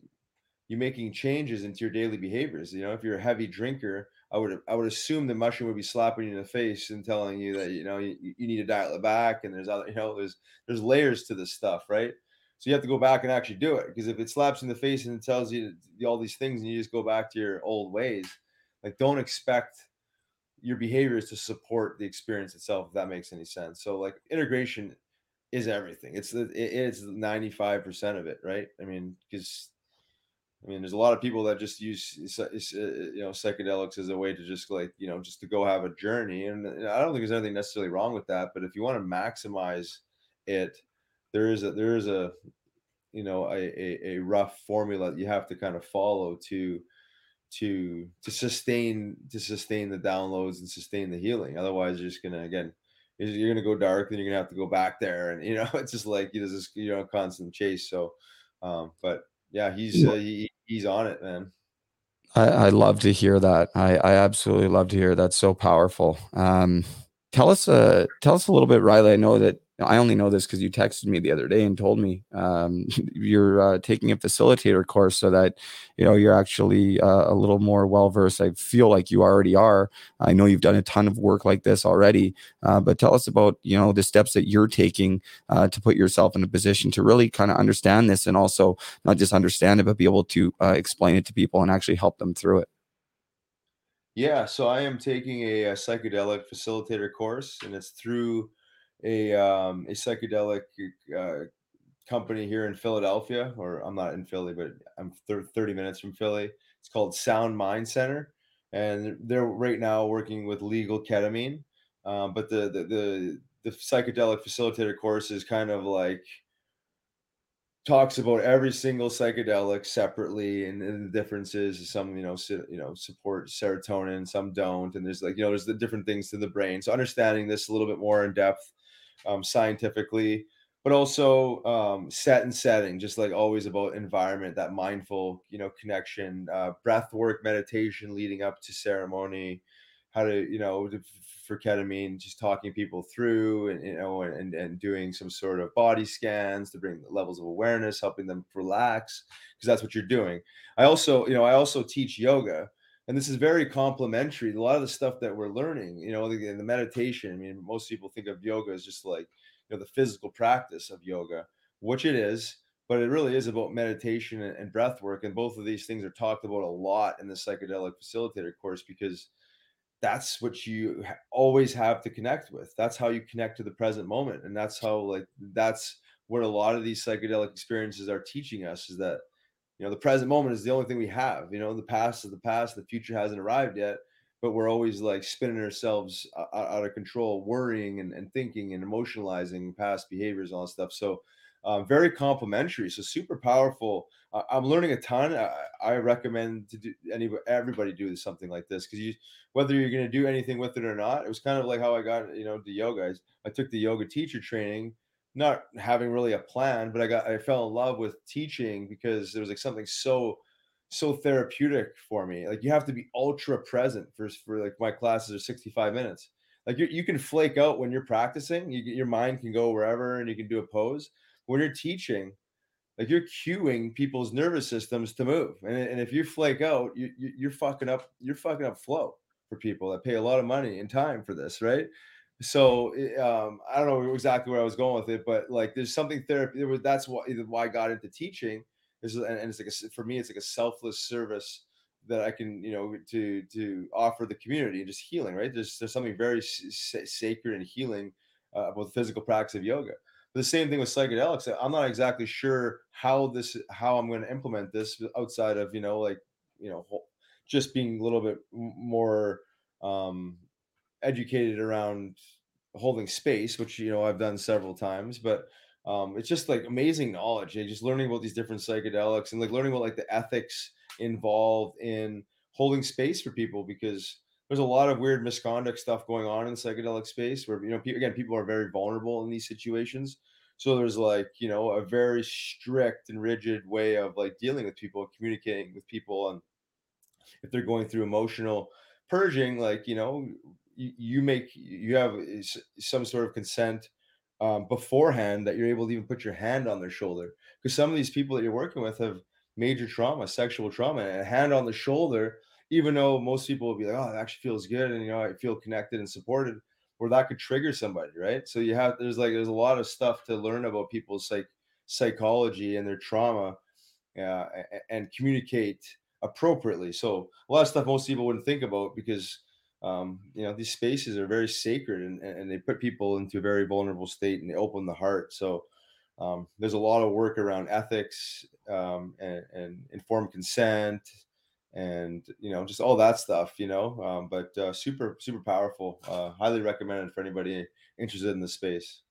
you making changes into your daily behaviors. You know if you're a heavy drinker I would I would assume the mushroom would be slapping you in the face and telling you that you know you, you need to dial it back and there's other you know there's there's layers to this stuff right? So you have to go back and actually do it because if it slaps in the face and it tells you all these things and you just go back to your old ways like don't expect your behaviors to support the experience itself if that makes any sense. So like integration is everything. It's it's 95% of it right? I mean because I mean, there's a lot of people that just use uh, you know psychedelics as a way to just like you know just to go have a journey, and I don't think there's anything necessarily wrong with that. But if you want to maximize it, there is a there is a you know a, a, a rough formula that you have to kind of follow to to to sustain to sustain the downloads and sustain the healing. Otherwise, you're just gonna again you're gonna go dark, then you're gonna have to go back there, and you know it's just like you know this you know constant chase. So, um, but yeah, he's uh, he, he's on it, man. I, I love to hear that. I, I absolutely love to hear that. That's so powerful. Um, tell us, uh, tell us a little bit, Riley. I know that I only know this because you texted me the other day and told me um, you're uh, taking a facilitator course so that you know you're actually uh, a little more well versed. I feel like you already are. I know you've done a ton of work like this already, uh, but tell us about you know the steps that you're taking uh, to put yourself in a position to really kind of understand this and also not just understand it, but be able to uh, explain it to people and actually help them through it. Yeah, so I am taking a, a psychedelic facilitator course, and it's through a um, a psychedelic uh, company here in Philadelphia, or I'm not in Philly, but I'm 30 minutes from Philly. It's called Sound Mind Center, and they're right now working with legal ketamine. Um, but the, the the the psychedelic facilitator course is kind of like talks about every single psychedelic separately and, and, the differences some you know you know support serotonin some don't and there's like you know there's the different things to the brain so understanding this a little bit more in depth um, scientifically, but also um, set and setting, just like always about environment, that mindful, you know, connection, uh, breath work, meditation leading up to ceremony, how to, you know, for ketamine, just talking people through and, you know, and, and doing some sort of body scans to bring levels of awareness, helping them relax, because that's what you're doing. I also, you know, I also teach yoga and this is very complementary. A lot of the stuff that we're learning, you know, the, the meditation. I mean, most people think of yoga as just like you know the physical practice of yoga, which it is, but it really is about meditation and, and breath work. And both of these things are talked about a lot in the psychedelic facilitator course because that's what you always have to connect with. That's how you connect to the present moment, and that's how like that's what a lot of these psychedelic experiences are teaching us is that you know the present moment is the only thing we have you know the past is the past the future hasn't arrived yet but we're always like spinning ourselves out, of control worrying and, and thinking and emotionalizing past behaviors and all that stuff. So um, very complimentary so super powerful. Uh, i'm learning a ton. I, I, recommend to do anybody everybody do something like this because you whether you're going to do anything with it or not it was kind of like how i got you know the yoga. I took the yoga teacher training not having really a plan, but I got I fell in love with teaching because there was like something so so therapeutic for me. Like you have to be ultra present for for like my classes are 65 minutes. Like you you can flake out when you're practicing. You your mind can go wherever and you can do a pose. When you're teaching, like you're cueing people's nervous systems to move. And, and if you flake out, you, you you're fucking up you're fucking up flow for people that pay a lot of money and time for this, right? So um, I don't know exactly where I was going with it, but like there's something therapy. There was that's why why I got into teaching is and, and it's like a, for me it's like a selfless service that I can you know to to offer the community and just healing. Right? There's there's something very sacred and healing uh, about the physical practice of yoga. But the same thing with psychedelics. I'm not exactly sure how this how I'm going to implement this outside of you know like you know just being a little bit more um educated around holding space, which you know I've done several times, but um, it's just like amazing knowledge. And just learning about these different psychedelics and like learning about like the ethics involved in holding space for people because there's a lot of weird misconduct stuff going on in the psychedelic space where you know pe- again people are very vulnerable in these situations so there's like you know a very strict and rigid way of like dealing with people communicating with people and if they're going through emotional purging like you know you, make you have some sort of consent um, beforehand that you're able to even put your hand on their shoulder because some of these people that you're working with have major trauma sexual trauma and a hand on the shoulder even though most people will be like oh it actually feels good and you know i feel connected and supported where that could trigger somebody right? So you have there's like there's a lot of stuff to learn about people's psych psychology and their trauma uh, and communicate appropriately. So a lot of stuff most people wouldn't think about because um, you know these spaces are very sacred and, and they put people into a very vulnerable state and they open the heart. So um, there's a lot of work around ethics um, and, and informed consent and you know just all that stuff you know um, but uh, super super powerful. Uh, highly recommended for anybody interested in the space.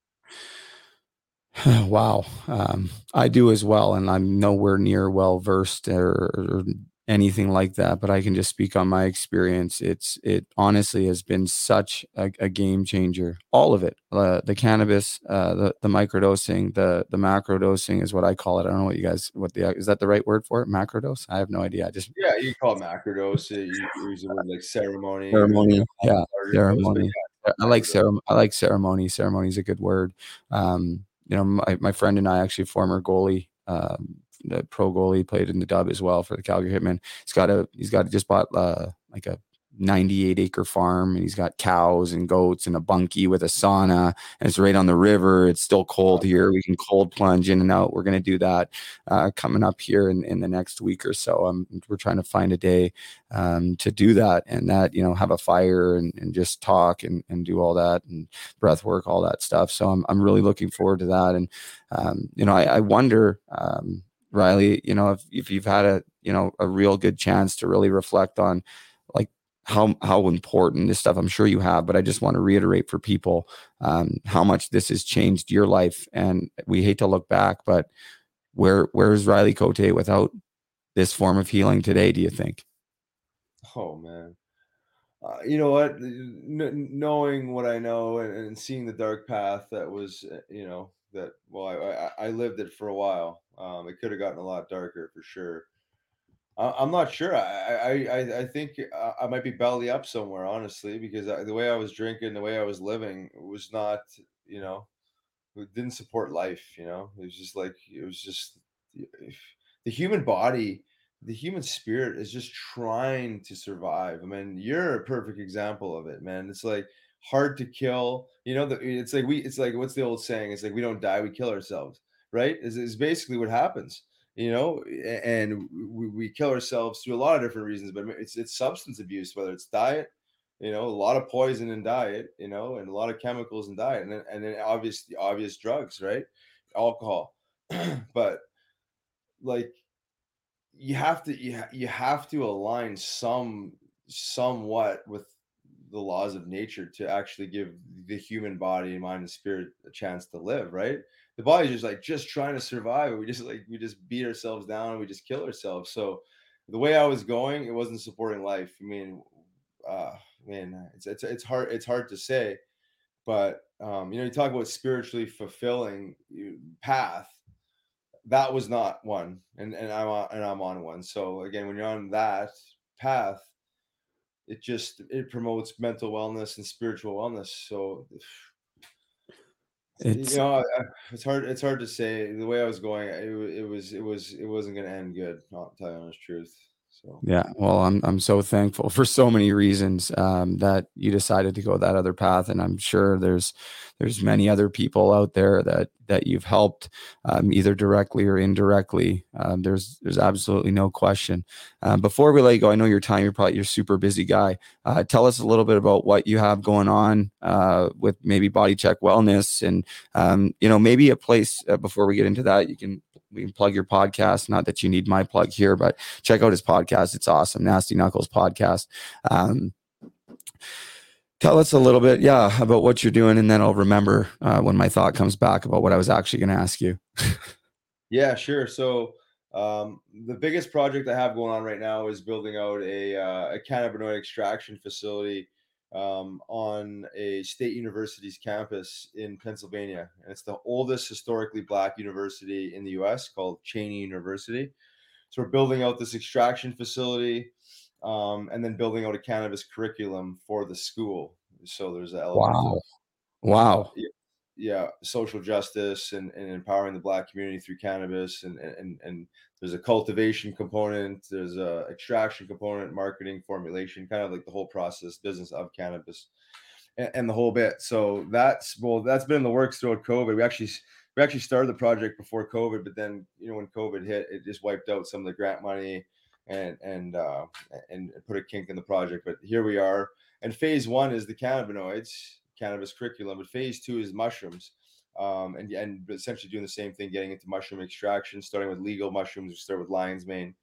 Wow. Um, I do as well, and I'm nowhere near well versed or, or anything like that. But I can just speak on my experience. It's it honestly has been such a, a game changer. All of it, uh, the cannabis, uh, the the microdosing, the the macro dosing is what I call it. I don't know what you guys what the is that the right word for it? Macrodose? I have no idea. I just yeah you call it macrodose you use the word like ceremony ceremony. Yeah, ceremony. yeah, I like ceremony. I like ceremony. Ceremony is a good word. Um, you know, my, my friend and I actually former goalie, um, the pro goalie, played in the dub as well for the Calgary Hitmen. He's got a he's got just bought uh, like a 98 acre farm and he's got cows and goats and a bunkie with a sauna and it's right on the river. It's still cold here. We can cold plunge in and out. We're going to do that uh, coming up here in, in the next week or so. Um, we're trying to find a day um, to do that and that you know have a fire and, and just talk and, and do all that and breath work all that stuff. So i'm, I'm really looking forward to that. And um, you know i, I wonder um, riley you know if, if you've had a you know a real good chance to really reflect on like how how important this stuff i'm sure you have but i just want to reiterate for people um, how much this has changed your life and we hate to look back but where where's riley cote without this form of healing today do you think Oh man, uh, you know what? N- knowing what I know and, and seeing the dark path that was, uh, you know, that well, I, I, I lived it for a while. Um, it could have gotten a lot darker for sure. I, I'm not sure. I, I, I, think I, I might be belly up somewhere, honestly, because I, the way I was drinking, the way I was living was not, you know, didn't support life. You know, it was just like it was just the human body the human spirit is just trying to survive. I mean, you're a perfect example of it, man. It's like hard to kill. You know, the, it's like we, it's like what's the old saying? It's like we don't die, we kill ourselves, right? Is is basically what happens. You know, and we, we kill ourselves through a lot of different reasons, but it's it's substance abuse, whether it's diet, you know, a lot of poison in diet, you know, and a lot of chemicals in diet, and then and then obvious obvious drugs, right? Alcohol, but like you have to you, ha- you have to align some somewhat with the laws of nature to actually give the human body and mind and spirit a chance to live right? The body's just like just trying to survive we just like we just beat ourselves down and we just kill ourselves. So the way i was going it wasn't supporting life. I mean uh man it's it's, it's hard it's hard to say but um you know you talk about spiritually fulfilling path that was not one and and i'm on and i'm on one. So again when you're on that path it just it promotes mental wellness and spiritual wellness so It's- you know it's hard it's hard to say. The way i was going it, it was it was it wasn't going to end good i'll tell you the honest truth so Yeah, well, I'm I'm so thankful for so many reasons um, that you decided to go that other path, and I'm sure there's there's many other people out there that that you've helped um, either directly or indirectly. Um, there's there's absolutely no question. Um, before we let you go, I know your time. You're probably you're super busy guy. Uh, tell us a little bit about what you have going on uh, with maybe Body Check Wellness, and um, you know maybe a place uh, before we get into that. You can we can plug your podcast. Not that you need my plug here, but check out his podcast. It's awesome. Nasty Knuckles podcast. Um, Tell us a little bit, yeah, about what you're doing, and then I'll remember uh, when my thought comes back about what I was actually going to ask you. Yeah, sure. So um, the biggest project I have going on right now is building out a, uh, a cannabinoid extraction facility um, on a state university's campus in Pennsylvania, and it's the oldest historically black university in the U.S. called Cheyney University. So we're building out this extraction facility, um, and then building out a cannabis curriculum for the school. So there's of Wow. Wow. yeah social justice and, and empowering the black community through cannabis and and and there's a cultivation component there's a extraction component marketing formulation kind of like the whole process business of cannabis and, and the whole bit. So that's well that's been in the works throughout covid. We actually we actually started the project before covid but then you know when covid hit it just wiped out some of the grant money and and uh and put a kink in the project. But here we are. And phase one is the cannabinoids cannabis curriculum, but phase two is mushrooms. Um, and and essentially doing the same thing, getting into mushroom extraction, starting with legal mushrooms. We start with lion's mane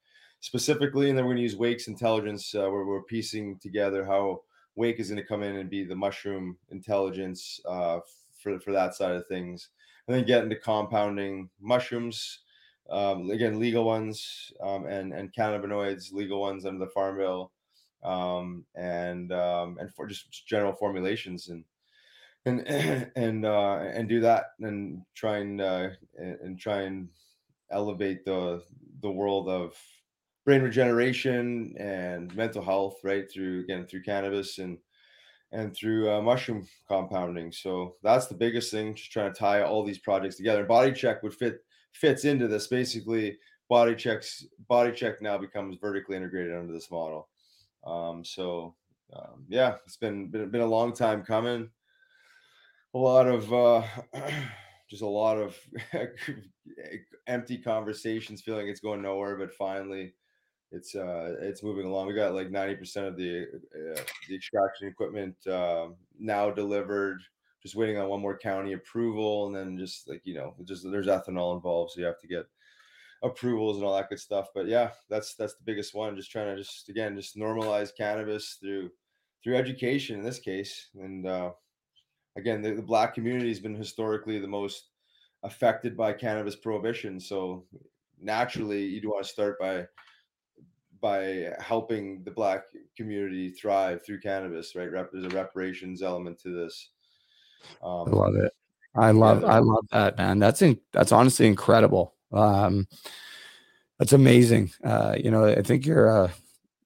specifically, and then we're going to use Wake's intelligence, uh, where we're piecing together how Wake is going to come in and be the mushroom intelligence uh, for for that side of things, and then get into compounding mushrooms. Um, again, legal ones um, and and cannabinoids, legal ones under the Farm Bill, um, and um, and for just general formulations and and and uh, and do that and try and uh, and try and elevate the the world of brain regeneration and mental health right through again through cannabis and and through uh, mushroom compounding. So that's the biggest thing just trying to tie all these projects together. Body check would fit fits into this. Basically body checks body check now becomes vertically integrated under this model. Um, so um, yeah it's been, been been a long time coming a lot of uh just a lot of empty conversations feeling it's going nowhere but finally it's uh it's moving along. We got like 90% of the uh, the extraction equipment um now delivered just waiting on one more county approval and then just like you know just there's ethanol involved so you have to get approvals and all that good stuff. But yeah that's that's the biggest one just trying to just again just normalize cannabis through through education in this case. And uh again, the, the black community has been historically the most affected by cannabis prohibition. So naturally, you do want to start by by helping the black community thrive through cannabis, right? Rep, there's a reparations element to this. Um, I love it. I love yeah. I love that, man. That's in, that's honestly incredible. Um, that's amazing. Uh, you know, I think you're a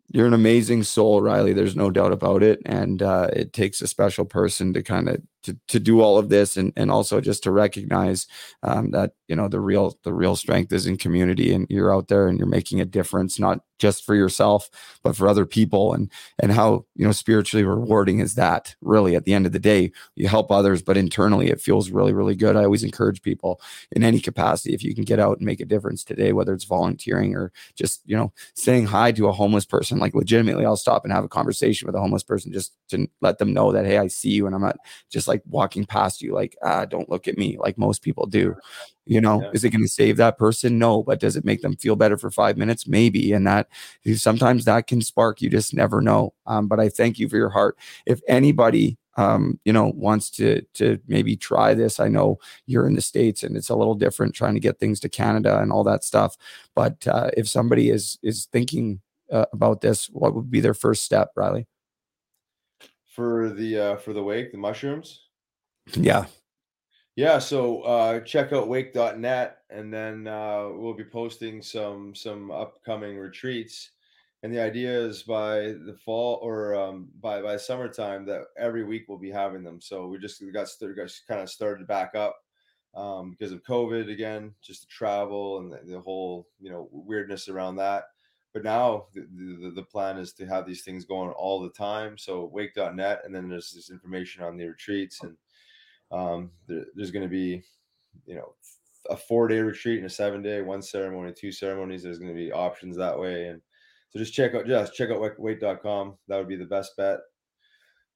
you're an amazing soul, Riley. There's no doubt about it. And uh, it takes a special person to kind of to, to do all of this and, and also just to recognize um, that, you know, the real the real strength is in community and you're out there and you're making a difference, not just for yourself, but for other people and and how, you know, spiritually rewarding is that really at the end of the day, you help others, but internally it feels really, really good. I always encourage people in any capacity, if you can get out and make a difference today, whether it's volunteering or just, you know, saying hi to a homeless person, like legitimately, I'll stop and have a conversation with a homeless person just to let them know that, hey, I see you and I'm not just like walking past you, like, ah, don't look at me, like most people do. You know, Yeah. is it going to save that person? No, but does it make them feel better for five minutes? Maybe. And that sometimes that can spark, you just never know. Um, but I thank you for your heart. If anybody, um, you know, wants to to maybe try this, I know you're in the states and it's a little different trying to get things to Canada and all that stuff. But uh, if somebody is is thinking uh, about this, what would be their first step, Riley? for the uh, for the wake, the mushrooms. Yeah, Yeah, so uh, check out wake.net and then uh, we'll be posting some some upcoming retreats. And the idea is by the fall or um, by by summertime that every week we'll be having them. So we just got, got kind of started back up um, because of COVID again, just the travel and the, the whole you know weirdness around that. But now the, the the plan is to have these things going all the time. So wake.net and then there's this information on the retreats and um, there, there's going to be, you know, a four day retreat and a seven day, one ceremony, two ceremonies. There's going to be options that way. And so just check out, just check out weight.com. That would be the best bet.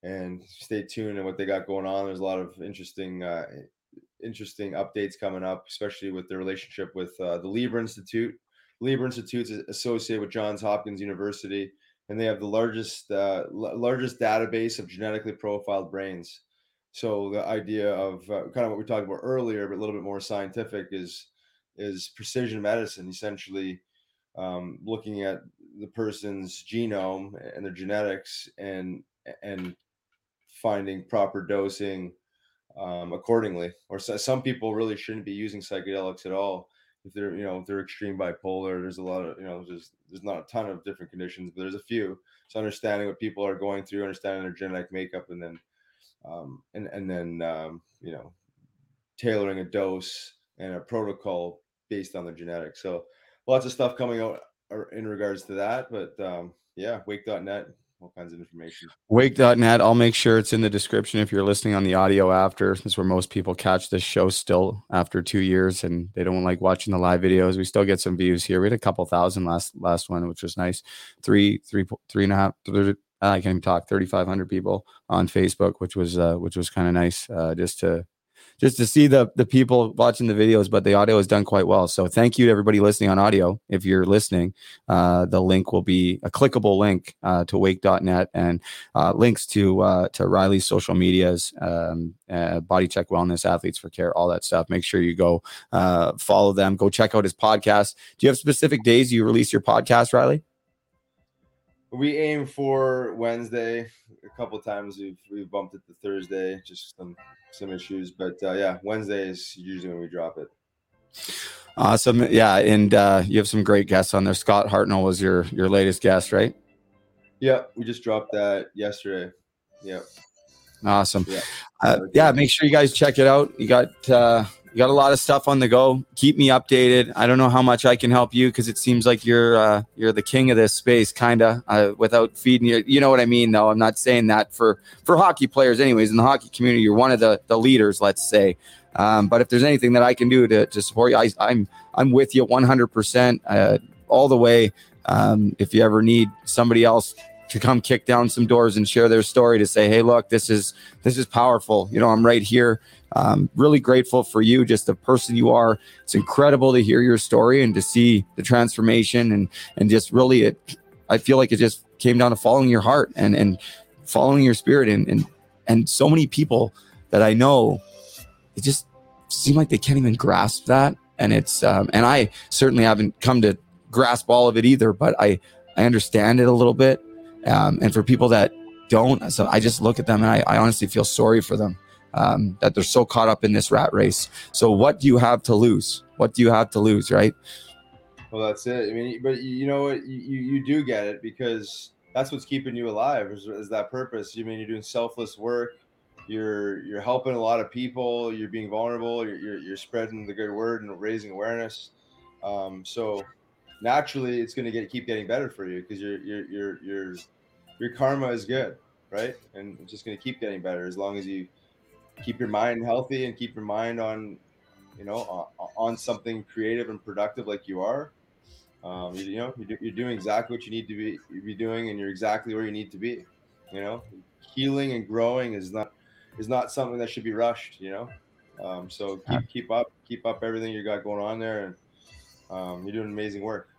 And stay tuned and what they got going on. There's a lot of interesting, uh, interesting updates coming up, especially with the relationship with uh, the Lieber Institute. Lieber Institute is associated with Johns Hopkins University, and they have the largest uh, l- largest database of genetically profiled brains. So the idea of uh, kind of what we talked about earlier, but a little bit more scientific, is is precision medicine. Essentially, um, looking at the person's genome and their genetics, and and finding proper dosing um, accordingly. Or so, some people really shouldn't be using psychedelics at all if they're you know if they're extreme bipolar. There's a lot of you know there's there's not a ton of different conditions, but there's a few. So understanding what people are going through, understanding their genetic makeup, and then um, and and then um, you know tailoring a dose and a protocol based on their genetics. So lots of stuff coming out uh, in regards to that. But um, yeah, wake.net, all kinds of information. Wake.net. I'll make sure it's in the description if you're listening on the audio after. Is where most people catch this show still after two years and they don't like watching the live videos. We still get some views here. We had a couple thousand last last one, which was nice. Three, three, three and a half. I can't talk. Thirty five hundred people on Facebook, which was uh, which was kind of nice. Uh, just to just to see the the people watching the videos, but the audio is done quite well. So thank you to everybody listening on audio. If you're listening, uh, the link will be a clickable link uh, to wake.net and uh, links to uh, to Riley's social medias, um, Body Check Wellness, Athletes for Care, all that stuff. Make sure you go follow them. Go check out his podcast. Do you have specific days you release your podcast, Riley? We aim for Wednesday. A couple times we've we've bumped it to Thursday, just some some issues. But uh, yeah, Wednesday is usually when we drop it. Awesome. Yeah, and uh, you have some great guests on there. Scott Hartnell was your your latest guest, right? Yeah, we just dropped that yesterday. Yeah. Awesome. Yeah. Uh, yeah, make sure you guys check it out. You got uh, got a lot of stuff on the go. Keep me updated. I don't know how much I can help you because it seems like you're uh, you're the king of this space, kinda. Uh, without feeding you, you know what I mean. Though I'm not saying that for for hockey players, anyways. In the hockey community, you're one of the the leaders, let's say. Um, but if there's anything that I can do to, to support you, I, I'm I'm with you 100 percent uh, all the way. Um, if you ever need somebody else to come kick down some doors and share their story to say, hey, look, this is this is powerful. You know, I'm right here. Um, really grateful for you, just the person you are. It's incredible to hear your story and to see the transformation and and just really it. I feel like it just came down to following your heart and and following your spirit and and and so many people that I know, it just seem like they can't even grasp that. And it's um, and I certainly haven't come to grasp all of it either, but I I understand it a little bit. Um, and for people that don't, so I just look at them and I, I honestly feel sorry for them um, that they're so caught up in this rat race. So what do you have to lose? What do you have to lose, right? Well, that's it. I mean, but you know what? You, you, do get it because that's what's keeping you alive is, is that purpose. You mean you're doing selfless work. You're you're helping a lot of people. You're being vulnerable. You're you're, you're spreading the good word and raising awareness. Um, so naturally, it's going to get keep getting better for you because your your your your your karma is good, right? And it's just going to keep getting better as long as you keep your mind healthy and keep your mind on you know on, on something creative and productive like you are. Um, you, you know you're, you're doing exactly what you need to be be doing and you're exactly where you need to be you know? Healing and growing is not is not something that should be rushed you know? Um, so keep keep up keep up everything you got going on there and um, you're doing amazing work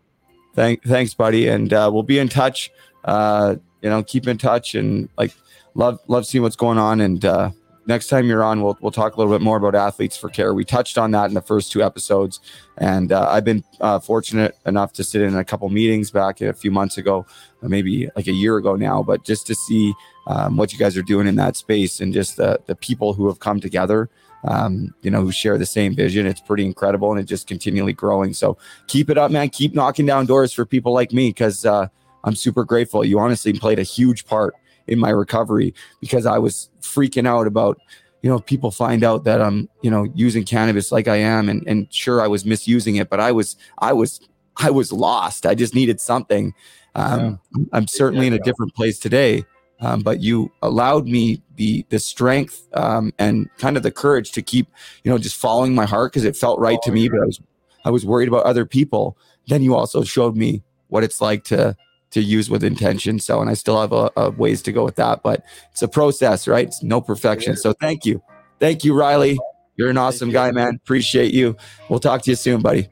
Thank, thanks, buddy, and uh, we'll be in touch. Uh, you know, keep in touch, and like love love seeing what's going on. And uh, next time you're on, we'll we'll talk a little bit more about athletes for care. We touched on that in the first two episodes, and uh, I've been uh, fortunate enough to sit in a couple meetings back a few months ago, maybe like a year ago now. But just to see um, what you guys are doing in that space, and just the the people who have come together um, you know, who share the same vision. It's pretty incredible and it's just continually growing. So keep it up, man. Keep knocking down doors for people like me because uh, I'm super grateful. You honestly played a huge part in my recovery because I was freaking out about, you know, people find out that I'm, you know, using cannabis like I am. And, and sure, I was misusing it, but I was, I was, I was lost. I just needed something. Um, I'm certainly in a different place today um, but you allowed me the the strength um, and kind of the courage to keep you know just following my heart because it felt right to me but i was i was worried about other people. Then you also showed me what it's like to to use with intention. So and i still have a, a ways to go with that but it's a process right? It's no perfection. So thank you. Thank you riley. You're an awesome guy man. Appreciate you. We'll talk to you soon buddy.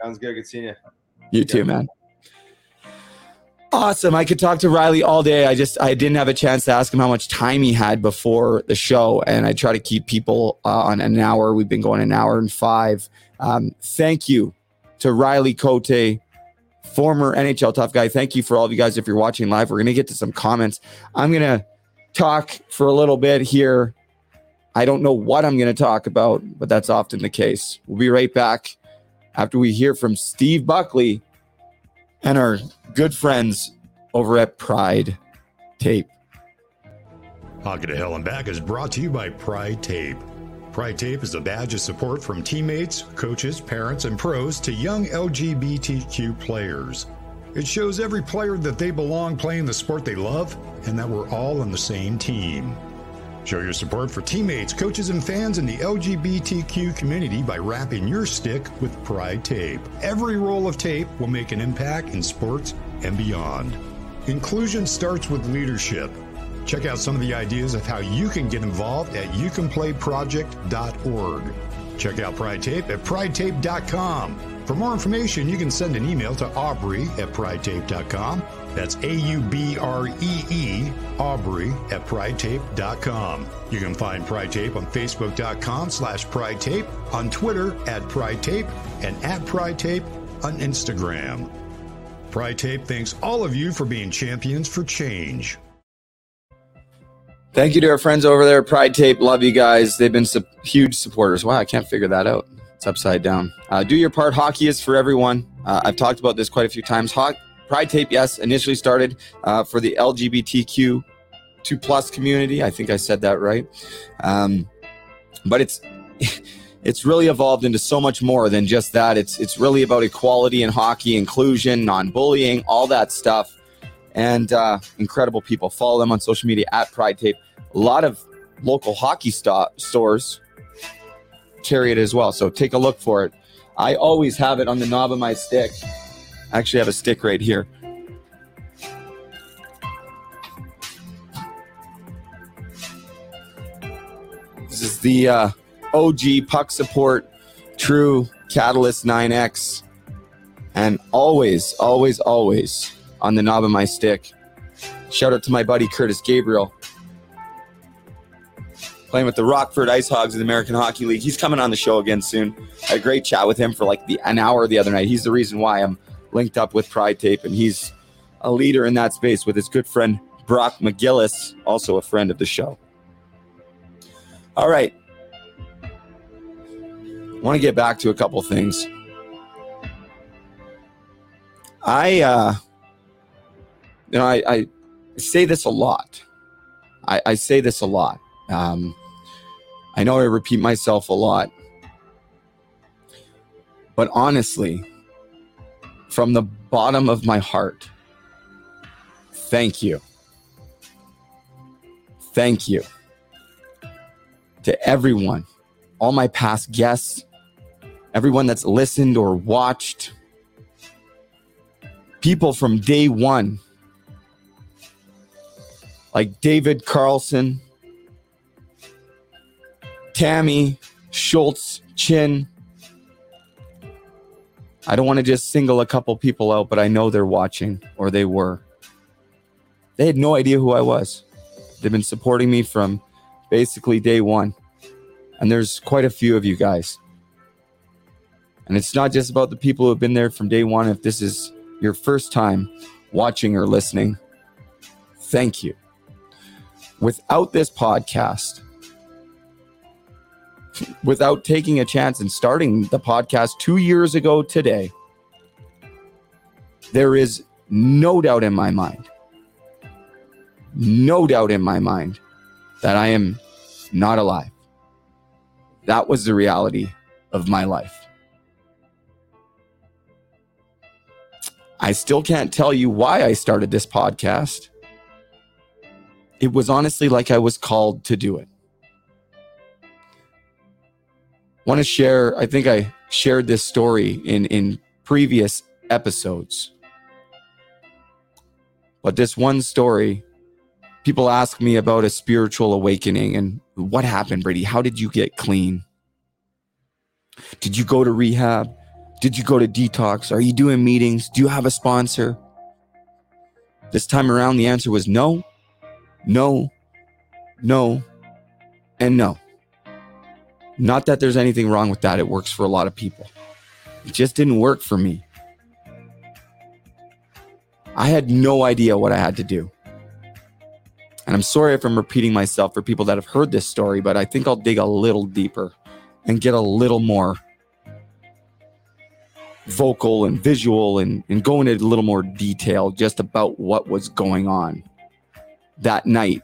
Sounds good. Good seeing you you too man Awesome. I could talk to Riley all day. I just I didn't have a chance to ask him how much time he had before the show, and I try to keep people uh, on an hour. We've been going an hour and five. Um, thank you to Riley Cote, former NHL tough guy. Thank you for all of you guys. If you're watching live, we're gonna get to some comments. I'm gonna talk for a little bit here. I don't know what I'm gonna talk about, but that's often the case. We'll be right back after we hear from Steve Buckley and our good friends over at Pride Tape. Hockey to Hell and Back is brought to you by Pride Tape. Pride Tape is a badge of support from teammates, coaches, parents, and pros to young LGBTQ players. It shows every player that they belong playing the sport they love and that we're all on the same team. Show your support for teammates, coaches, and fans in the LGBTQ community by wrapping your stick with Pride Tape. Every roll of tape will make an impact in sports and beyond. Inclusion starts with leadership. Check out some of the ideas of how you can get involved at youcanplayproject.org. Check out Pride Tape at pridetape.com. For more information, you can send an email to Aubree at pridetape.com. That's A U B R E E, Aubree at pridetape.com. You can find Pride Tape on Facebook.com slash Pride Tape, on Twitter at Pride Tape, and at Pride Tape on Instagram. Pride Tape thanks all of you for being champions for change. Thank you to our friends over there, Pride Tape. Love you guys. They've been su- huge supporters. Wow, I can't figure that out. It's upside down. Uh, do your part. Hockey is for everyone. Uh, I've talked about this quite a few times. Ho- Pride Tape, yes, initially started uh, for the LGBTQ two plus community. I think I said that right. Um, but it's it's really evolved into so much more than just that. It's it's really about equality in hockey, inclusion, non-bullying, all that stuff, and uh, incredible people. Follow them on social media at Pride Tape. A lot of local hockey sto- stores carry it as well, so take a look for it. I always have it on the knob of my stick. Actually have a stick right here. This is the uh, OG puck support true Catalyst 9X. And always, always, always on the knob of my stick. Shout out to my buddy Curtis Gabriel. Playing with the Rockford Ice Hogs in the American Hockey League. He's coming on the show again soon. I had a great chat with him for like the an hour the other night. He's the reason why I'm linked up with Pride Tape, and he's a leader in that space with his good friend Brock McGillis, also a friend of the show. All right. I want to get back to a couple things. I, uh, you know, I, I say this a lot. I, I say this a lot. Um, I know I repeat myself a lot. But honestly, from the bottom of my heart, thank you. Thank you to everyone, all my past guests, everyone that's listened or watched, people from day one, like David Carlson, Tammy, Schultz, Chin. I don't want to just single a couple people out, but I know they're watching or they were. They had no idea who I was. They've been supporting me from basically day one. And there's quite a few of you guys. And it's not just about the people who have been there from day one. If this is your first time watching or listening, thank you. Without this podcast, without taking a chance and starting the podcast two years ago today, there is no doubt in my mind, no doubt in my mind that I am not alive. That was the reality of my life. I still can't tell you why I started this podcast. It was honestly like I was called to do it. Want to share, I think I shared this story in in previous episodes. But this one story, people ask me about a spiritual awakening and what happened, Brady? How did you get clean? Did you go to rehab? Did you go to detox? Are you doing meetings? Do you have a sponsor? This time around, the answer was no, no, no, and no. Not that there's anything wrong with that, it works for a lot of people. It just didn't work for me. I had no idea what I had to do. And I'm sorry if I'm repeating myself for people that have heard this story, but I think I'll dig a little deeper and get a little more vocal and visual and, and go into a little more detail just about what was going on that night,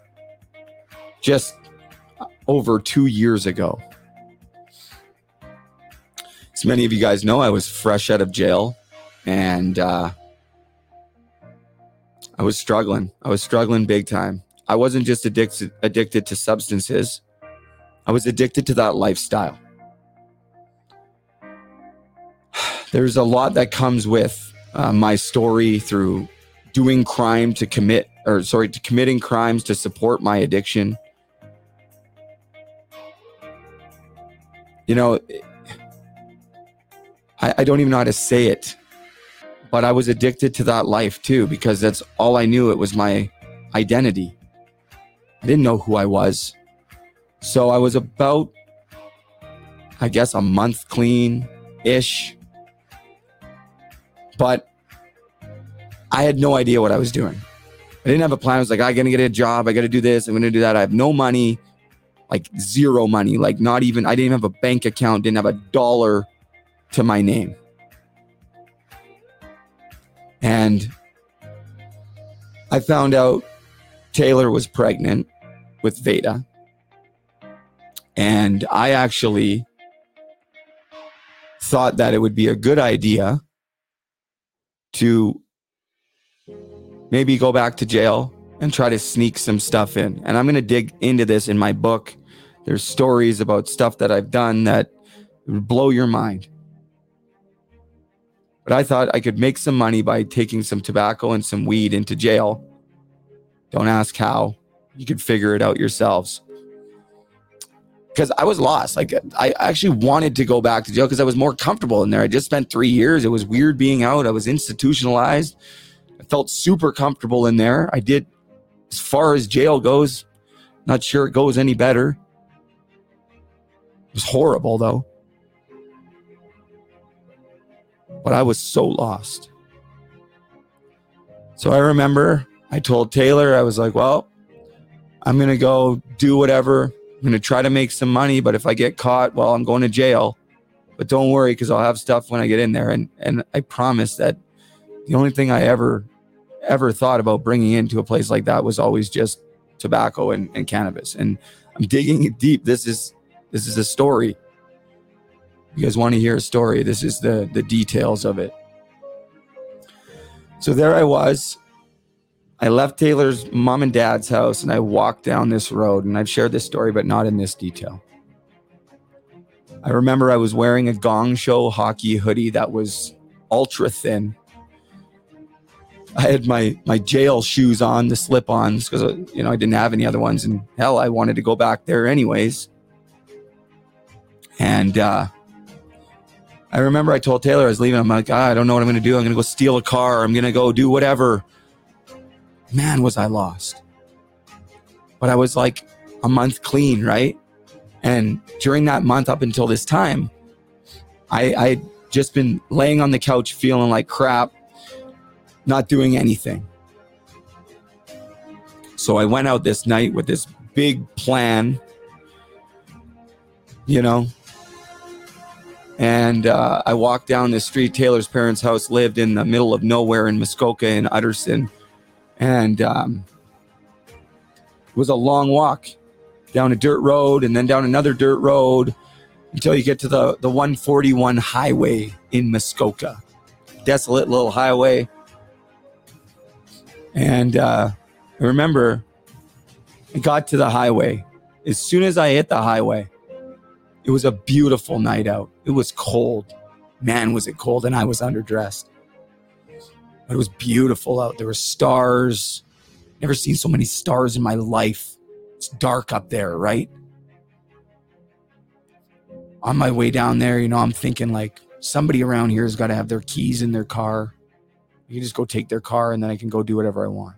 just over two years ago. As many of you guys know, I was fresh out of jail and uh, I was struggling. I was struggling big time. I wasn't just addicted addicted to substances. I was addicted to that lifestyle. There's a lot that comes with uh, my story through doing crime to commit, or sorry, to committing crimes to support my addiction. You know, I, I don't even know how to say it but I was addicted to that life too because that's all I knew. It was my identity. I didn't know who I was. So I was about, I guess, a month clean ish. But I had no idea what I was doing. I didn't have a plan. I was like, ah, I gotta get a job. I gotta do this. I'm gonna do that. I have no money, like zero money, like not even, I didn't even have a bank account, didn't have a dollar to my name. And I found out Taylor was pregnant with Veda. And I actually thought that it would be a good idea to maybe go back to jail and try to sneak some stuff in. And I'm going to dig into this in my book. There's stories about stuff that I've done that would blow your mind. But I thought I could make some money by taking some tobacco and some weed into jail. Don't ask how. You could figure it out yourselves. Because I was lost. Like, I actually wanted to go back to jail because I was more comfortable in there. I just spent three years. It was weird being out. I was institutionalized. I felt super comfortable in there. I did, as far as jail goes, not sure it goes any better. It was horrible, though but I was so lost. So I remember I told Taylor, I was like, well, I'm going to go do whatever. I'm going to try to make some money, but if I get caught, well, I'm going to jail. But don't worry because I'll have stuff when I get in there. And, and I promise that the only thing I ever, ever thought about bringing into a place like that was always just tobacco and, and cannabis. And I'm digging deep. This is, this is a story you guys want to hear a story, this is the the details of it. So there I was. I left Taylor's mom and dad's house and I walked down this road and I've shared this story but not in this detail. I remember I was wearing a gong show hockey hoodie that was ultra thin. I had my my jail shoes on, the slip-ons because you know I didn't have any other ones and hell I wanted to go back there anyways. And uh I remember I told Taylor I was leaving. I'm like, ah, I don't know what I'm going to do. I'm going to go steal a car. I'm going to go do whatever. Man, was I lost. But I was like a month clean, right? And during that month up until this time, I I just been laying on the couch feeling like crap, not doing anything. So I went out this night with this big plan, you know, and uh, I walked down the street. Taylor's parents' house lived in the middle of nowhere in Muskoka and Utterson. And um, it was a long walk down a dirt road and then down another dirt road until you get to the, the 141 highway in Muskoka. Desolate little highway. And uh, I remember I got to the highway. As soon as I hit the highway, it was a beautiful night out. It was cold. Man, was it cold, and I was underdressed. But it was beautiful out. There were stars. Never seen so many stars in my life. It's dark up there, right? On my way down there, you know, I'm thinking like somebody around here has got to have their keys in their car. You can just go take their car and then I can go do whatever I want.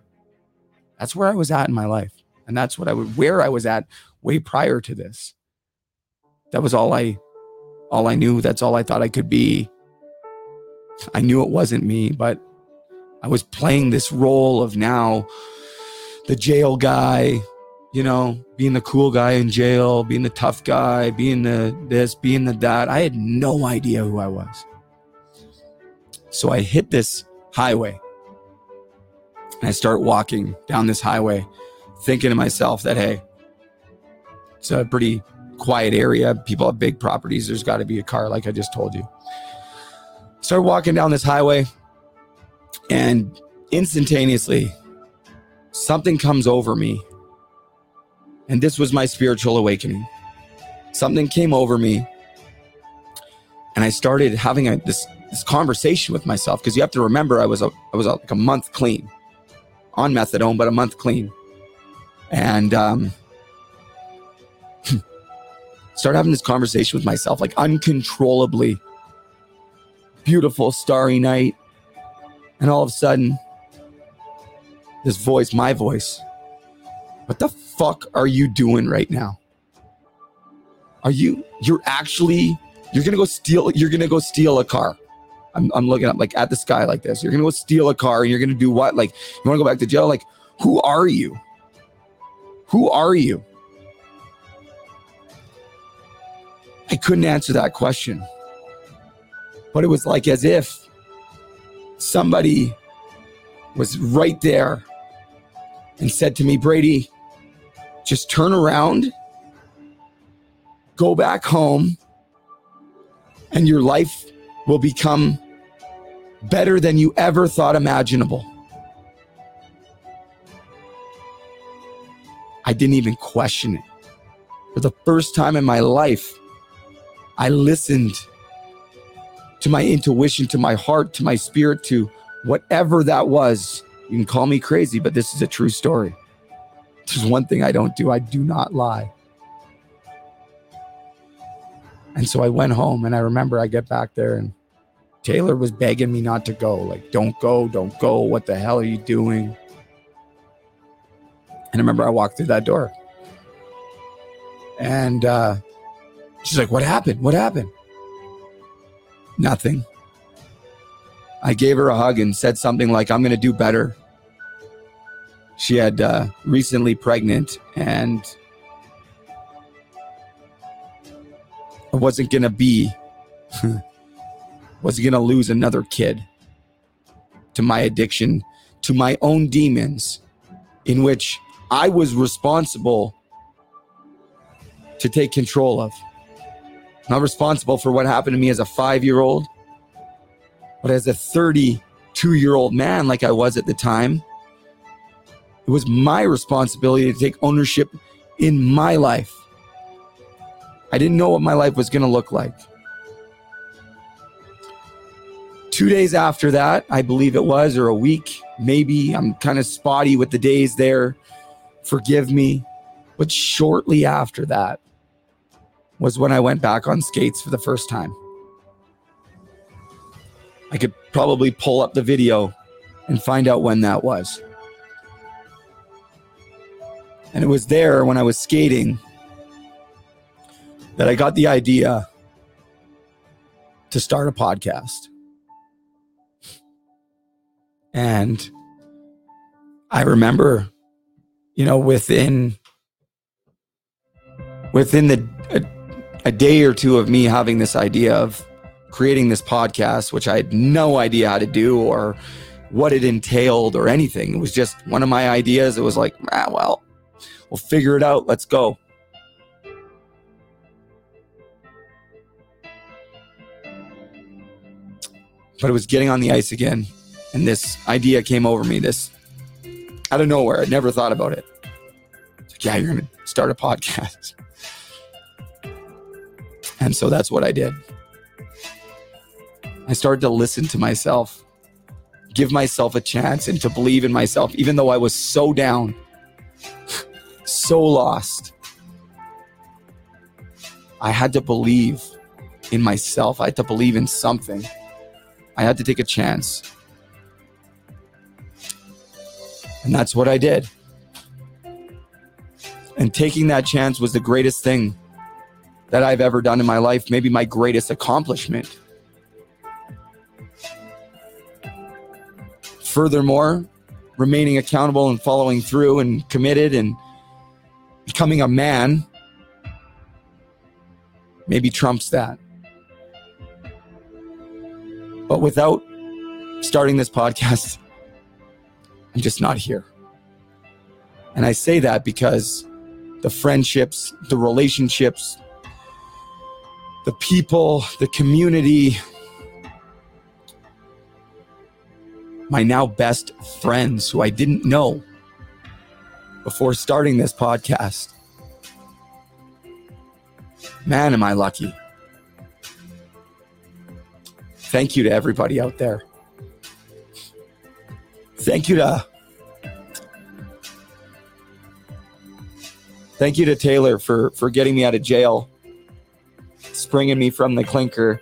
That's where I was at in my life. And that's what I would where I was at way prior to this. That was all I all I knew. That's all I thought I could be. I knew it wasn't me, but I was playing this role of now the jail guy, you know, being the cool guy in jail, being the tough guy, being the this, being the that. I had no idea who I was. So I hit this highway and I start walking down this highway, thinking to myself that, hey, it's a pretty quiet area. People have big properties. There's got to be a car, like I just told you. Start walking down this highway, and instantaneously, something comes over me. And this was my spiritual awakening. Something came over me, and I started having a, this this conversation with myself because you have to remember I was a I was a, like a month clean on methadone, but a month clean, and um, start having this conversation with myself like uncontrollably. Beautiful starry night, and all of a sudden, this voice, my voice, what the fuck are you doing right now? Are you you're actually you're gonna go steal you're gonna go steal a car I'm, I'm looking up like at the sky like this. You're gonna go steal a car and you're gonna do what? Like you want to go back to jail? Like who are you? Who are you? I couldn't answer that question, but it was like as if somebody was right there and said to me, Brady, just turn around, go back home, and your life will become better than you ever thought imaginable. I didn't even question it. For the first time in my life, I listened to my intuition, to my heart, to my spirit, to whatever that was. You can call me crazy, but this is a true story. There's one thing I don't do I do not lie. And so I went home, and I remember I get back there, and Taylor was begging me not to go. Like, don't go, don't go. What the hell are you doing? And I remember I walked through that door. And uh, she's like, What happened? What happened? Nothing. I gave her a hug and said something like, I'm going to do better. She had uh, recently pregnant and I wasn't going to be was going to lose another kid to my addiction, to my own demons, in which I was responsible to take control of. Not responsible for what happened to me as a five year old, but as a 32 year old man, like I was at the time, it was my responsibility to take ownership in my life. I didn't know what my life was going to look like. Two days after that, I believe it was, or a week, maybe. I'm kind of spotty with the days there. Forgive me. But shortly after that was when I went back on skates for the first time. I could probably pull up the video and find out when that was. And it was there when I was skating that I got the idea to start a podcast. And I remember, you know, within within the a, day or two of me having this idea of creating this podcast, which I had no idea how to do or what it entailed or anything. It was just one of my ideas. It was like, ah, well, we'll figure it out. Let's go. But it was getting on the ice again and this idea came over me this out of nowhere. I'd never thought about it. Like, yeah, you're going to start a podcast. And so that's what I did. I started to listen to myself, give myself a chance, and to believe in myself, even though I was so down, so lost. I had to believe in myself. I had to believe in something. I had to take a chance. And that's what I did. And taking that chance was the greatest thing that I've ever done in my life, maybe my greatest accomplishment. Furthermore, remaining accountable and following through and committed and becoming a man maybe trumps that. But without starting this podcast, I'm just not here. And I say that because the friendships, the relationships, the people, the community, my now best friends who I didn't know before starting this podcast. Man, am I lucky. Thank you to everybody out there. Thank you to Thank you to Taylor for for getting me out of jail, springing me from the clinker.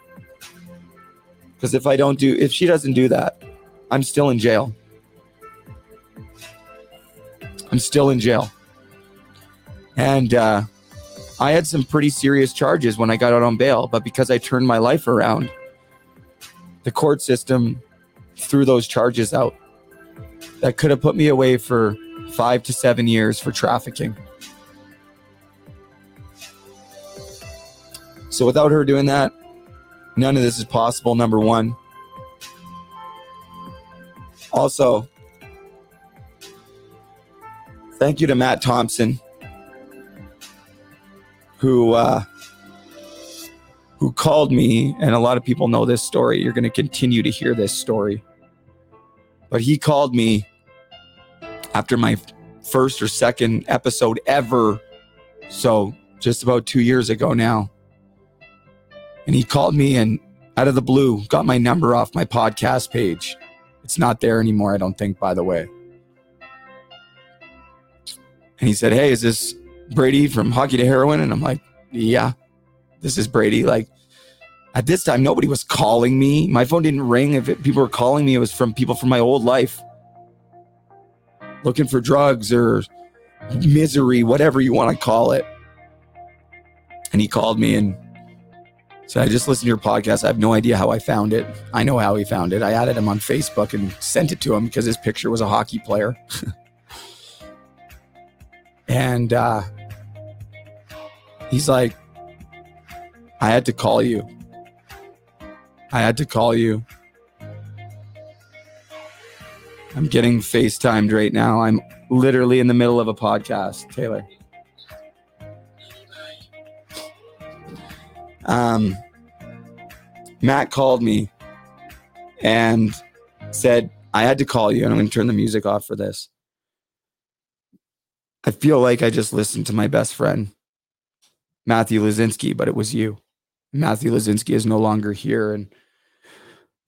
Because if I don't do, if she doesn't do that, I'm still in jail. I'm still in jail. And uh, I had some pretty serious charges when I got out on bail, but because I turned my life around, the court system threw those charges out. That could have put me away for five to seven years for trafficking. So without her doing that, none of this is possible. Number one. Also, thank you to Matt Thompson, who uh, who called me, and a lot of people know this story. You're going to continue to hear this story, but he called me after my first or second episode ever, so just about two years ago now, and he called me and out of the blue got my number off my podcast page. It's not there anymore, I don't think, by the way. And he said, Hey, is this Brady from Hockey to Heroin? And I'm like, Yeah, this is Brady. Like, at this time, nobody was calling me. My phone didn't ring. If it, people were calling me, it was from people from my old life looking for drugs or misery, whatever you want to call it. And he called me and so I just listened to your podcast. I have no idea how I found it. I know how he found it. I added him on Facebook and sent it to him because his picture was a hockey player. and uh, he's like, I had to call you. I had to call you. I'm getting FaceTimed right now. I'm literally in the middle of a podcast, Taylor. Um, Matt called me and said, I had to call you, and I'm going to turn the music off for this. I feel like I just listened to my best friend, Matthew Lazinski, but it was you. Matthew Lazinski is no longer here. And,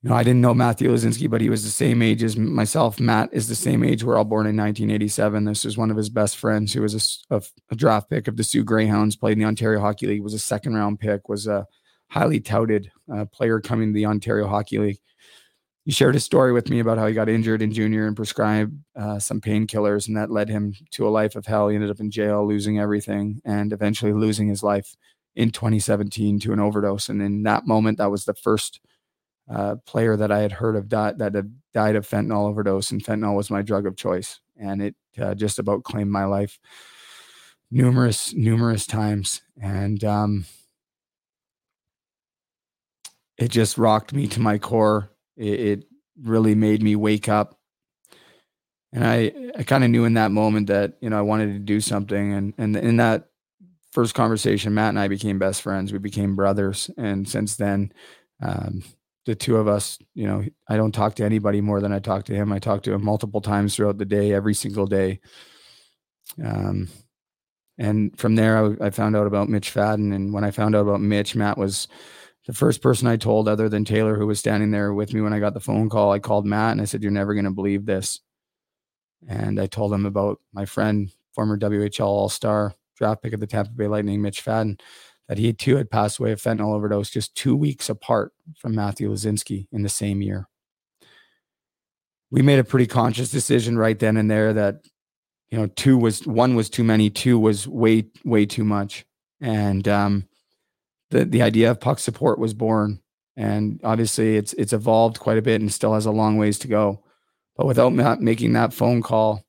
you know, I didn't know Matthew Lazinski, but he was the same age as myself. Matt is the same age. We're all born in 1987. This is one of his best friends who was a, a, a draft pick of the Soo Greyhounds, played in the Ontario Hockey League, was a second round pick, was a highly touted uh, player coming to the Ontario Hockey League. He shared a story with me about how he got injured in junior and prescribed uh, some painkillers, and that led him to a life of hell. He ended up in jail, losing everything, and eventually losing his life in 2017 to an overdose. And in that moment, that was the first uh, player that I had heard of di- that had died of fentanyl overdose, and fentanyl was my drug of choice, and it uh, just about claimed my life numerous, numerous times. And um, it just rocked me to my core. It, it really made me wake up. And I, I kind of knew in that moment that, you know, I wanted to do something. And, and in that first conversation, Matt and I became best friends. We became brothers. And since then, um, the two of us, you know, I don't talk to anybody more than I talk to him. I talk to him multiple times throughout the day, every single day. Um, and from there, I, I found out about Mitch Fadden. And when I found out about Mitch, Matt was the first person I told, other than Taylor, who was standing there with me when I got the phone call, I called Matt and I said, You're never going to believe this. And I told him about my friend, former WHL All Star draft pick of the Tampa Bay Lightning, Mitch Fadden, that he too had passed away of fentanyl overdose just two weeks apart from Matthew Lazinski in the same year. we made a pretty conscious decision right then and there that you know two was one was too many two was way way too much. And um the the idea of puck support was born. And obviously it's it's evolved quite a bit and still has a long ways to go. But without ma- making that phone call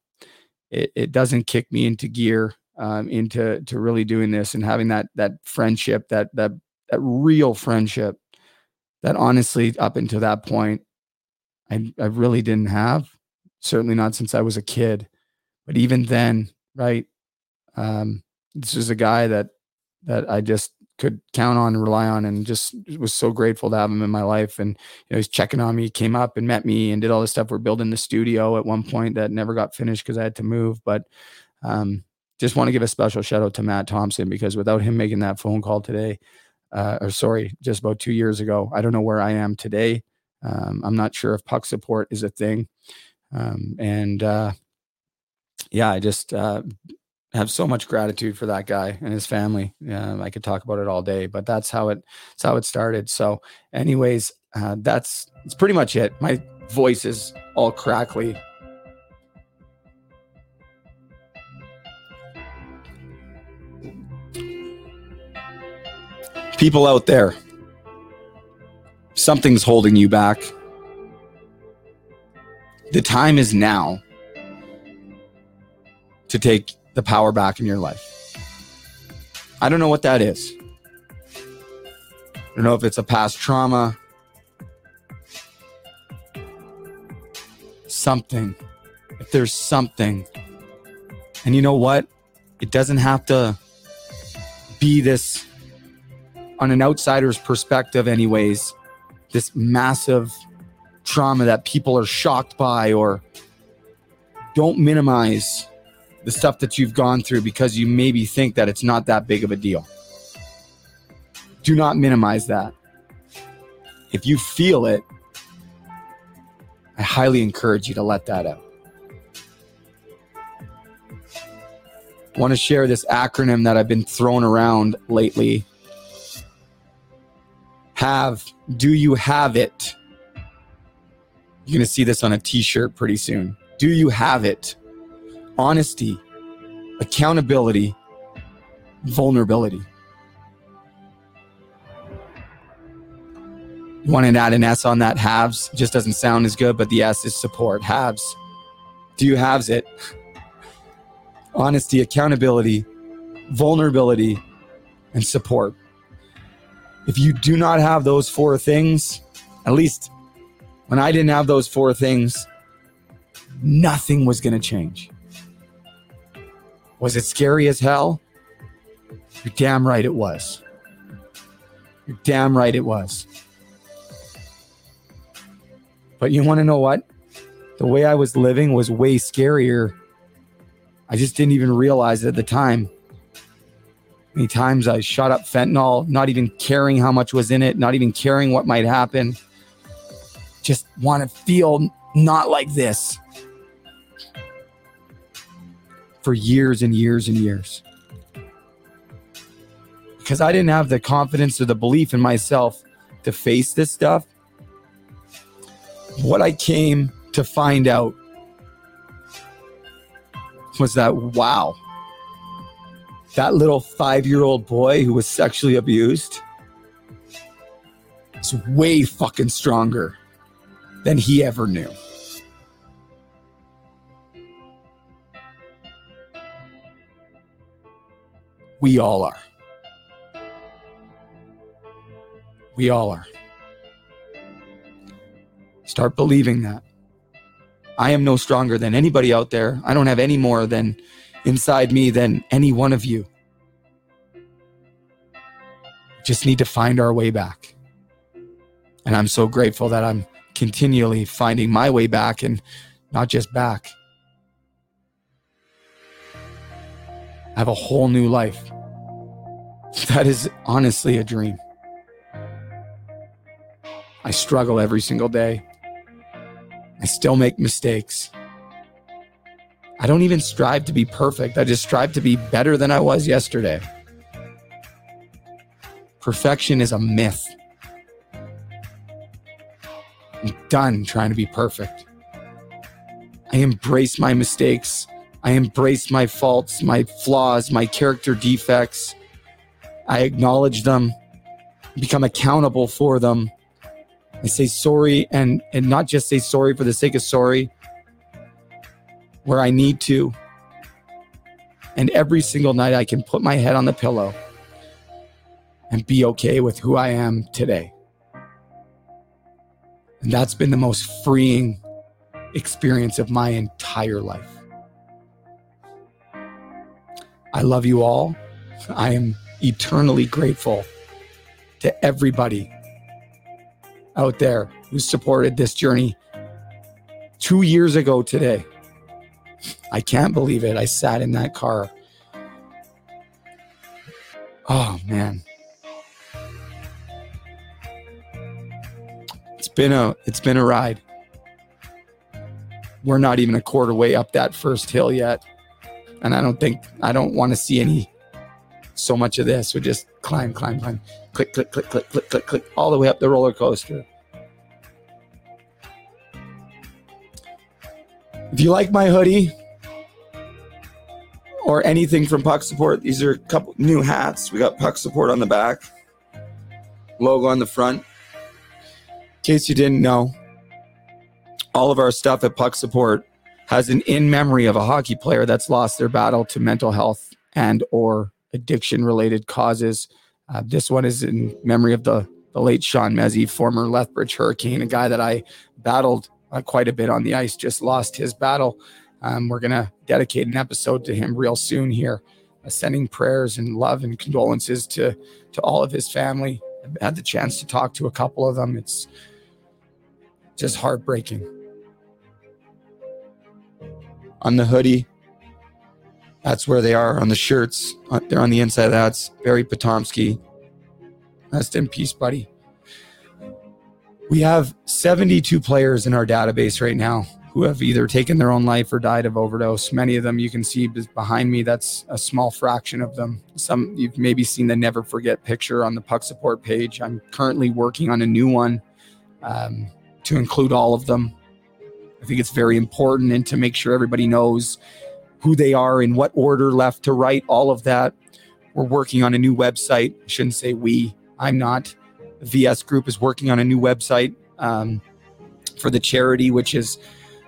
it, it doesn't kick me into gear um, into to really doing this and having that that friendship that that that real friendship that honestly up until that point I, I really didn't have. Certainly not since I was a kid. But even then right um, this is a guy that that I just could count on and rely on and just was so grateful to have him in my life. And you know he's checking on me came up and met me and did all this stuff. We're building the studio at one point that never got finished because i had to move. But um, just want to give a special shout out to matt thompson because without him making that phone call today uh, or sorry just about two years ago i don't know where i am today um, i'm not sure if puck support is a thing um, and uh, yeah i just uh, have so much gratitude for that guy and his family. Um, I could talk about it all day, but that's how it that's how it started. So, anyways, uh, that's it's pretty much it. My voice is all crackly. People out there, something's holding you back. The time is now to take the power back in your life. I don't know what that is. I don't know if it's a past trauma, something. If there's something. And you know what? It doesn't have to be this, on an outsider's perspective, anyways, this massive trauma that people are shocked by or don't minimize the stuff that you've gone through because you maybe think that it's not that big of a deal. Do not minimize that. If you feel it, I highly encourage you to let that out. I want to share this acronym that I've been throwing around lately. Have, do you have it? You're going to see this on a t shirt pretty soon. Do you have it? honesty, accountability, vulnerability. You want to add an S on that halves? Just doesn't sound as good, but the S is support. Halves. Do you halves it? Honesty, accountability, vulnerability, and support. If you do not have those four things, at least when I didn't have those four things, nothing was going to change. Was it scary as hell? You're damn right it was. You're damn right it was. But you want to know what? The way I was living was way scarier. I just didn't even realize it at the time. Many times I shot up fentanyl, not even caring how much was in it, not even caring what might happen. Just want to feel not like this for years and years and years. Because I didn't have the confidence or the belief in myself to face this stuff. What I came to find out was that wow, that little five year old boy who was sexually abused is way fucking stronger than he ever knew. We all are. We all are. Start believing that. I am no stronger than anybody out there. I don't have any more than inside me than any one of you. Just need to find our way back. And I'm so grateful that I'm continually finding my way back and not just back. I have a whole new life. That is honestly a dream. I struggle every single day. I still make mistakes. I don't even strive to be perfect. I just strive to be better than I was yesterday. Perfection is a myth. I'm done trying to be perfect. I embrace my mistakes. I embrace my faults, my flaws, my character defects. I acknowledge them, become accountable for them. I say sorry and and not just say sorry for the sake of sorry where I need to. And every single night I can put my head on the pillow and be okay with who I am today. And that's been the most freeing experience of my entire life. I love you all. I am eternally grateful to everybody out there who supported this journey two years ago today. I can't believe it. I sat in that car. Oh man. It's been a it's been a ride. We're not even a quarter way up that first hill yet. And I don't think I don't want to see any so much of this. We just climb, climb, climb, click, click, click, click, click, click, click, all the way up the roller coaster. If you like my hoodie or anything from Puck Support, these are a couple new hats. We got Puck Support on the back, logo on the front. In case you didn't know, all of our stuff at Puck Support has an in memory of a hockey player that's lost their battle to mental health and or addiction related causes. Uh, this one is in memory of the, the late Sean Mezzi, former Lethbridge Hurricane, a guy that I battled uh, quite a bit on the ice, just lost his battle. Um, we're going to dedicate an episode to him real soon here, uh, sending prayers and love and condolences to, to all of his family. I've had the chance to talk to a couple of them. It's just heartbreaking. On the hoodie, that's where they are on the shirts. Uh, They're on the inside. That's Barry Potomski. Rest in peace, buddy. We have 72 players in our database right now who have either taken their own life or died of overdose. Many of them you can see behind me. That's a small fraction of them. Some you've maybe seen the Never Forget picture on the Puck Support page. I'm currently working on a new one um, to include all of them. I think it's very important and to make sure everybody knows who they are, in what order, left to right, all of that. We're working on a new website. I shouldn't say we, I'm not. VS Group is working on a new website um, for the charity, which is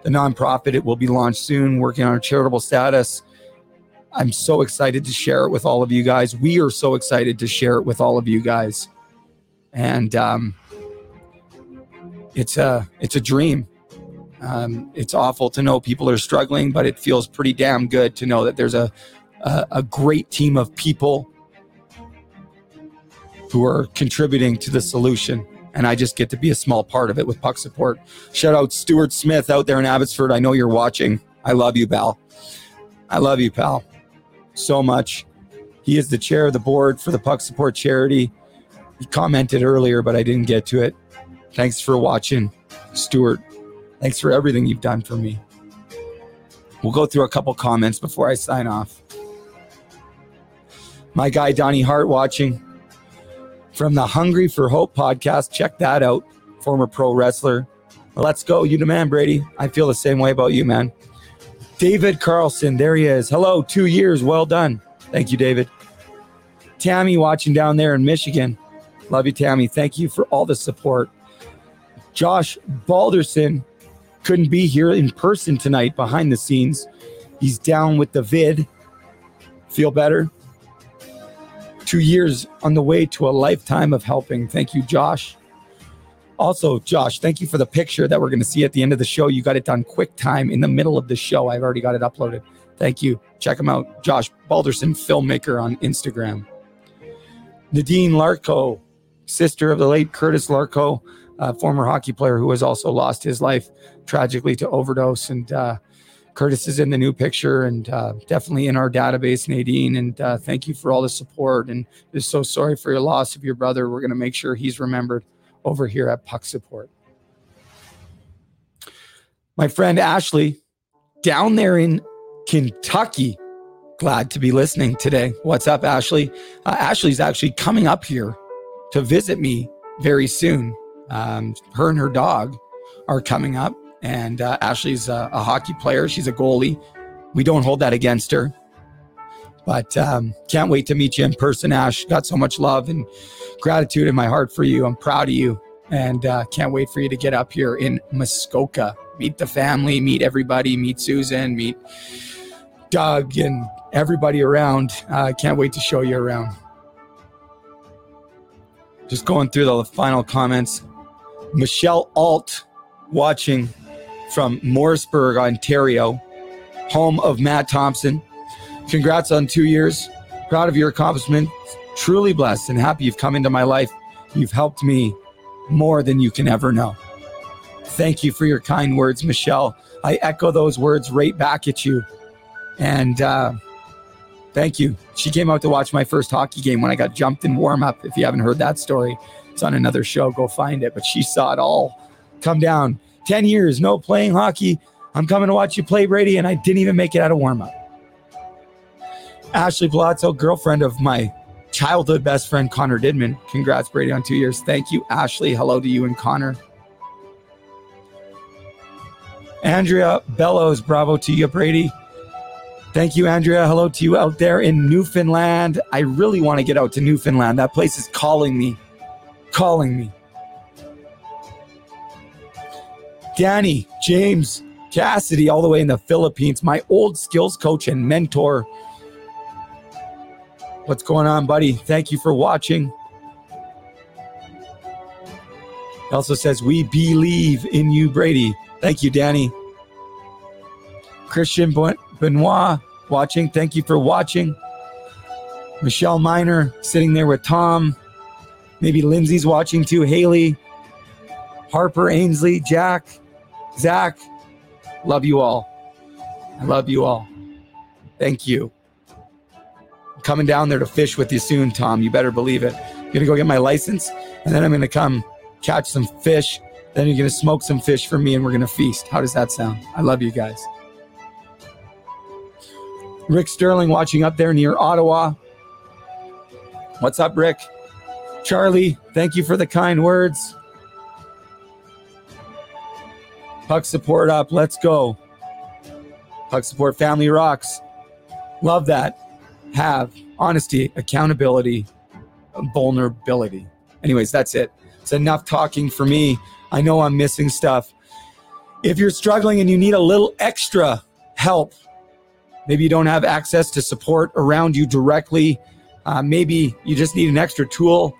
the nonprofit. It will be launched soon, working on a charitable status. I'm so excited to share it with all of you guys. We are so excited to share it with all of you guys. And um, it's a it's a dream. Um, it's awful to know people are struggling, but it feels pretty damn good to know that there's a, a, a great team of people who are contributing to the solution. And I just get to be a small part of it with Puck Support. Shout out Stuart Smith out there in Abbotsford. I know you're watching. I love you, pal. I love you, pal, so much. He is the chair of the board for the Puck Support charity. He commented earlier, but I didn't get to it. Thanks for watching, Stuart. Thanks for everything you've done for me. We'll go through a couple comments before I sign off. My guy Donnie Hart watching from the Hungry for Hope podcast. Check that out. Former pro wrestler. Let's go. You the man, Brady. I feel the same way about you, man. David Carlson. There he is. Hello. Two years. Well done. Thank you, David. Tammy watching down there in Michigan. Love you, Tammy. Thank you for all the support. Josh Balderson couldn't be here in person tonight behind the scenes. He's down with the vid. Feel better? Two years on the way to a lifetime of helping. Thank you, Josh. Also, Josh, thank you for the picture that we're going to see at the end of the show. You got it done quick time in the middle of the show. I've already got it uploaded. Thank you. Check him out. Josh Balderson, filmmaker on Instagram. Nadine Larco, sister of the late Curtis Larco, former hockey player who has also lost his life tragically to overdose. And uh, Curtis is in the new picture and uh, definitely in our database, Nadine. And uh, thank you for all the support. And just so sorry for your loss of your brother. We're going to make sure he's remembered over here at Puck Support. My friend Ashley, down there in Kentucky, glad to be listening today. What's up, Ashley? Uh, Ashley's actually coming up here to visit me very soon. Um, her and her dog are coming up. And uh, Ashley's a, a hockey player. She's a goalie. We don't hold that against her. But um, can't wait to meet you in person, Ash. Got so much love and gratitude in my heart for you. I'm proud of you. And uh, can't wait for you to get up here in Muskoka. Meet the family, meet everybody, meet Susan, meet Doug, and everybody around. I uh, can't wait to show you around. Just going through the final comments. Michelle Alt watching from Morrisburg, Ontario, home of Matt Thompson. Congrats on two years. Proud of your accomplishment. Truly blessed and happy you've come into my life. You've helped me more than you can ever know. Thank you for your kind words, Michelle. I echo those words right back at you. And uh, thank you. She came out to watch my first hockey game when I got jumped in warm up. If you haven't heard that story, it's on another show. Go find it. But she saw it all come down. 10 years, no playing hockey. I'm coming to watch you play, Brady, and I didn't even make it out of warm up. Ashley Palazzo, girlfriend of my childhood best friend, Connor Didman. Congrats, Brady, on two years. Thank you, Ashley. Hello to you and Connor. Andrea Bellows, bravo to you, Brady. Thank you, Andrea. Hello to you out there in Newfoundland. I really want to get out to Newfoundland. That place is calling me, calling me. Danny, James, Cassidy, all the way in the Philippines, my old skills coach and mentor. What's going on, buddy? Thank you for watching. He also says, We believe in you, Brady. Thank you, Danny. Christian Benoit watching. Thank you for watching. Michelle Miner sitting there with Tom. Maybe Lindsay's watching too. Haley, Harper, Ainsley, Jack, Zach. Love you all. I love you all. Thank you. I'm coming down there to fish with you soon, Tom. You better believe it. I'm gonna go get my license, and then I'm gonna come catch some fish. Then you're gonna smoke some fish for me, and we're gonna feast. How does that sound? I love you guys. Rick Sterling watching up there near Ottawa. What's up, Rick? Charlie, thank you for the kind words. Puck support up. Let's go. Puck support family rocks. Love that. Have honesty, accountability, vulnerability. Anyways, that's it. It's enough talking for me. I know I'm missing stuff. If you're struggling and you need a little extra help, Maybe you don't have access to support around you directly. Uh, maybe you just need an extra tool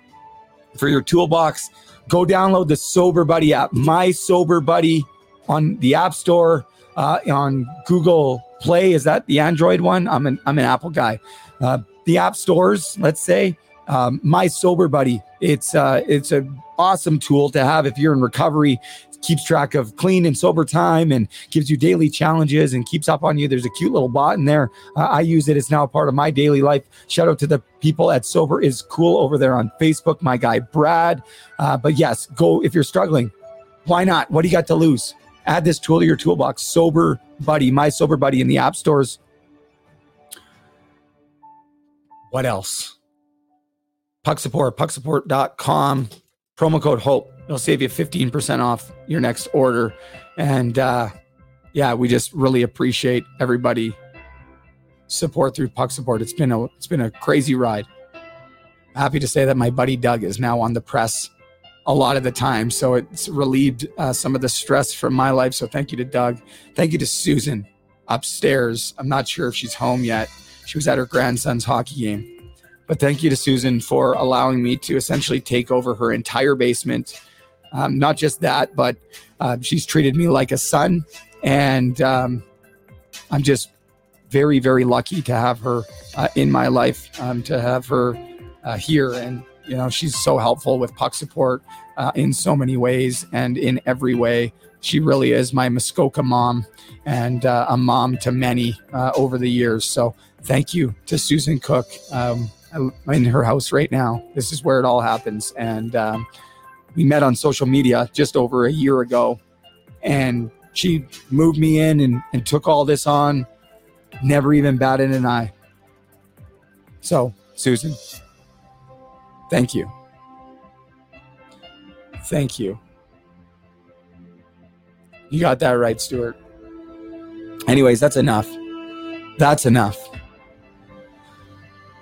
for your toolbox. Go download the Sober Buddy app, My Sober Buddy on the App Store, uh, on Google Play. Is that the Android one? I'm an I'm an Apple guy. Uh, the app stores, let's say, um, My Sober Buddy. It's uh, it's an awesome tool to have if you're in recovery keeps track of clean and sober time and gives you daily challenges and keeps up on you. There's a cute little bot in there. Uh, I use it. It's now a part of my daily life. Shout out to the people at Sober is Cool over there on Facebook, my guy Brad. Uh, but yes, go if you're struggling. Why not? What do you got to lose? Add this tool to your toolbox. Sober Buddy, my Sober Buddy in the app stores. What else? Puck support, pucksupport.com, promo code HOPE it'll save you 15% off your next order. And uh, yeah, we just really appreciate everybody support through Puck Support. It's been a it's been a crazy ride. Happy to say that my buddy Doug is now on the press a lot of the time, so it's relieved uh, some of the stress from my life. So thank you to Doug. Thank you to Susan upstairs. I'm not sure if she's home yet. She was at her grandson's hockey game. But thank you to Susan for allowing me to essentially take over her entire basement um, not just that, but uh, she's treated me like a son. And um, I'm just very, very lucky to have her uh, in my life, um, to have her uh, here. And, you know, she's so helpful with puck support uh, in so many ways and in every way. She really is my Muskoka mom and uh, a mom to many uh, over the years. So thank you to Susan Cook. Um, I'm in her house right now. This is where it all happens. And, um, we met on social media just over a year ago and she moved me in and, and took all this on never even batted an eye so susan thank you thank you You got that right, Stuart. Anyways, that's enough. That's enough.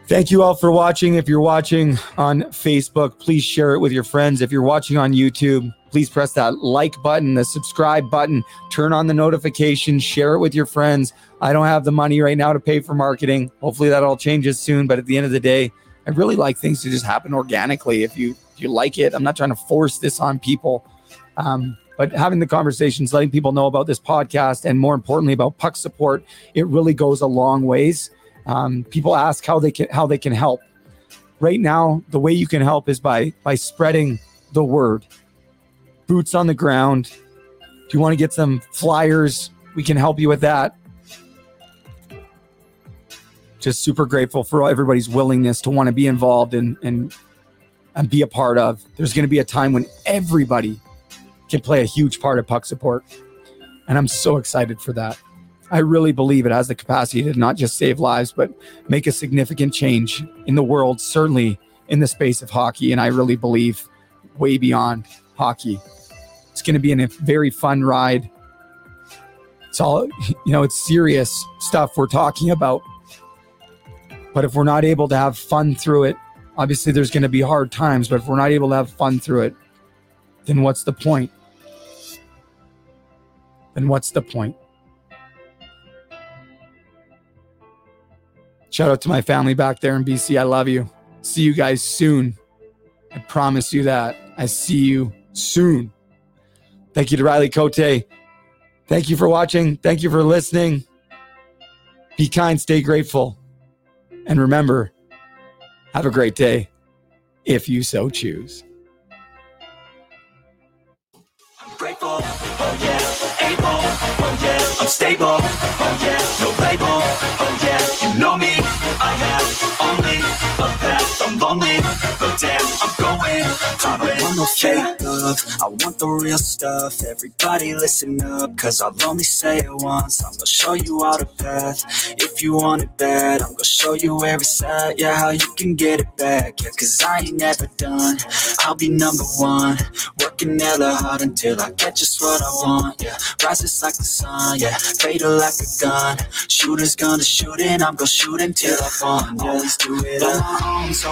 Thank you all for watching. If you're watching on Facebook, please share it with your friends. If you're watching on YouTube, please press that like button, the subscribe button, turn on the notifications, share it with your friends. I don't have the money right now to pay for marketing. Hopefully that all changes soon, but at the end of the day, I really like things to just happen organically. If you if you like it, I'm not trying to force this on people. Um, but having the conversations, letting people know about this podcast, and more importantly about puck support, it really goes a long ways. Um, people ask how they can how they can help. Right now, the way you can help is by by spreading the word. Boots on the ground. If you want to get some flyers, we can help you with that. Just super grateful for everybody's willingness to want to be involved and and and be a part of. There's going to be a time when everybody can play a huge part of puck support. And I'm so excited for that. I really believe it has the capacity to not just save lives, but make a significant change in the world, certainly in the space of hockey. And I really believe way beyond hockey. It's going to be a very fun ride. It's all, you know, it's serious stuff we're talking about. But if we're not able to have fun through it, obviously there's going to be hard times, but if we're not able to have fun through it, then what's the point? Then what's the point? Shout out to my family back there in BC. I love you. See you guys soon. I promise you that. I see you soon. Thank you to Riley Cote. Thank you for watching. Thank you for listening. Be kind, stay grateful. And remember, have a great day if you so choose. grateful, oh yeah, able, oh yeah, I'm stable, oh yeah, no label, oh yeah, you know me, I have only I'm lonely, but damn, I'm going to I don't want no fake love, I want the real stuff. Everybody listen up, cause I'll only say it once. I'm gonna show you all the path. If you want it bad, I'm gonna show you every side. Yeah, how you can get it back. Yeah, cause I ain't never done. I'll be number one. Working hella hard until I get just what I want. Yeah, rises like the sun. Yeah, fatal like a gun. Shooters gonna shoot and I'm gonna shoot until I fall. Yeah, always do it own, so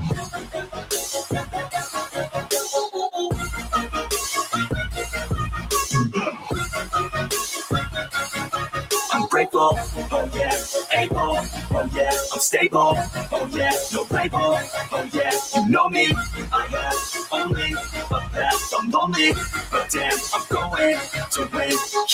Grateful, oh yeah, able, oh yeah, I'm stable, oh yeah, no label, oh yeah, you know me, I have only a path, I'm lonely, but damn, I'm going to win.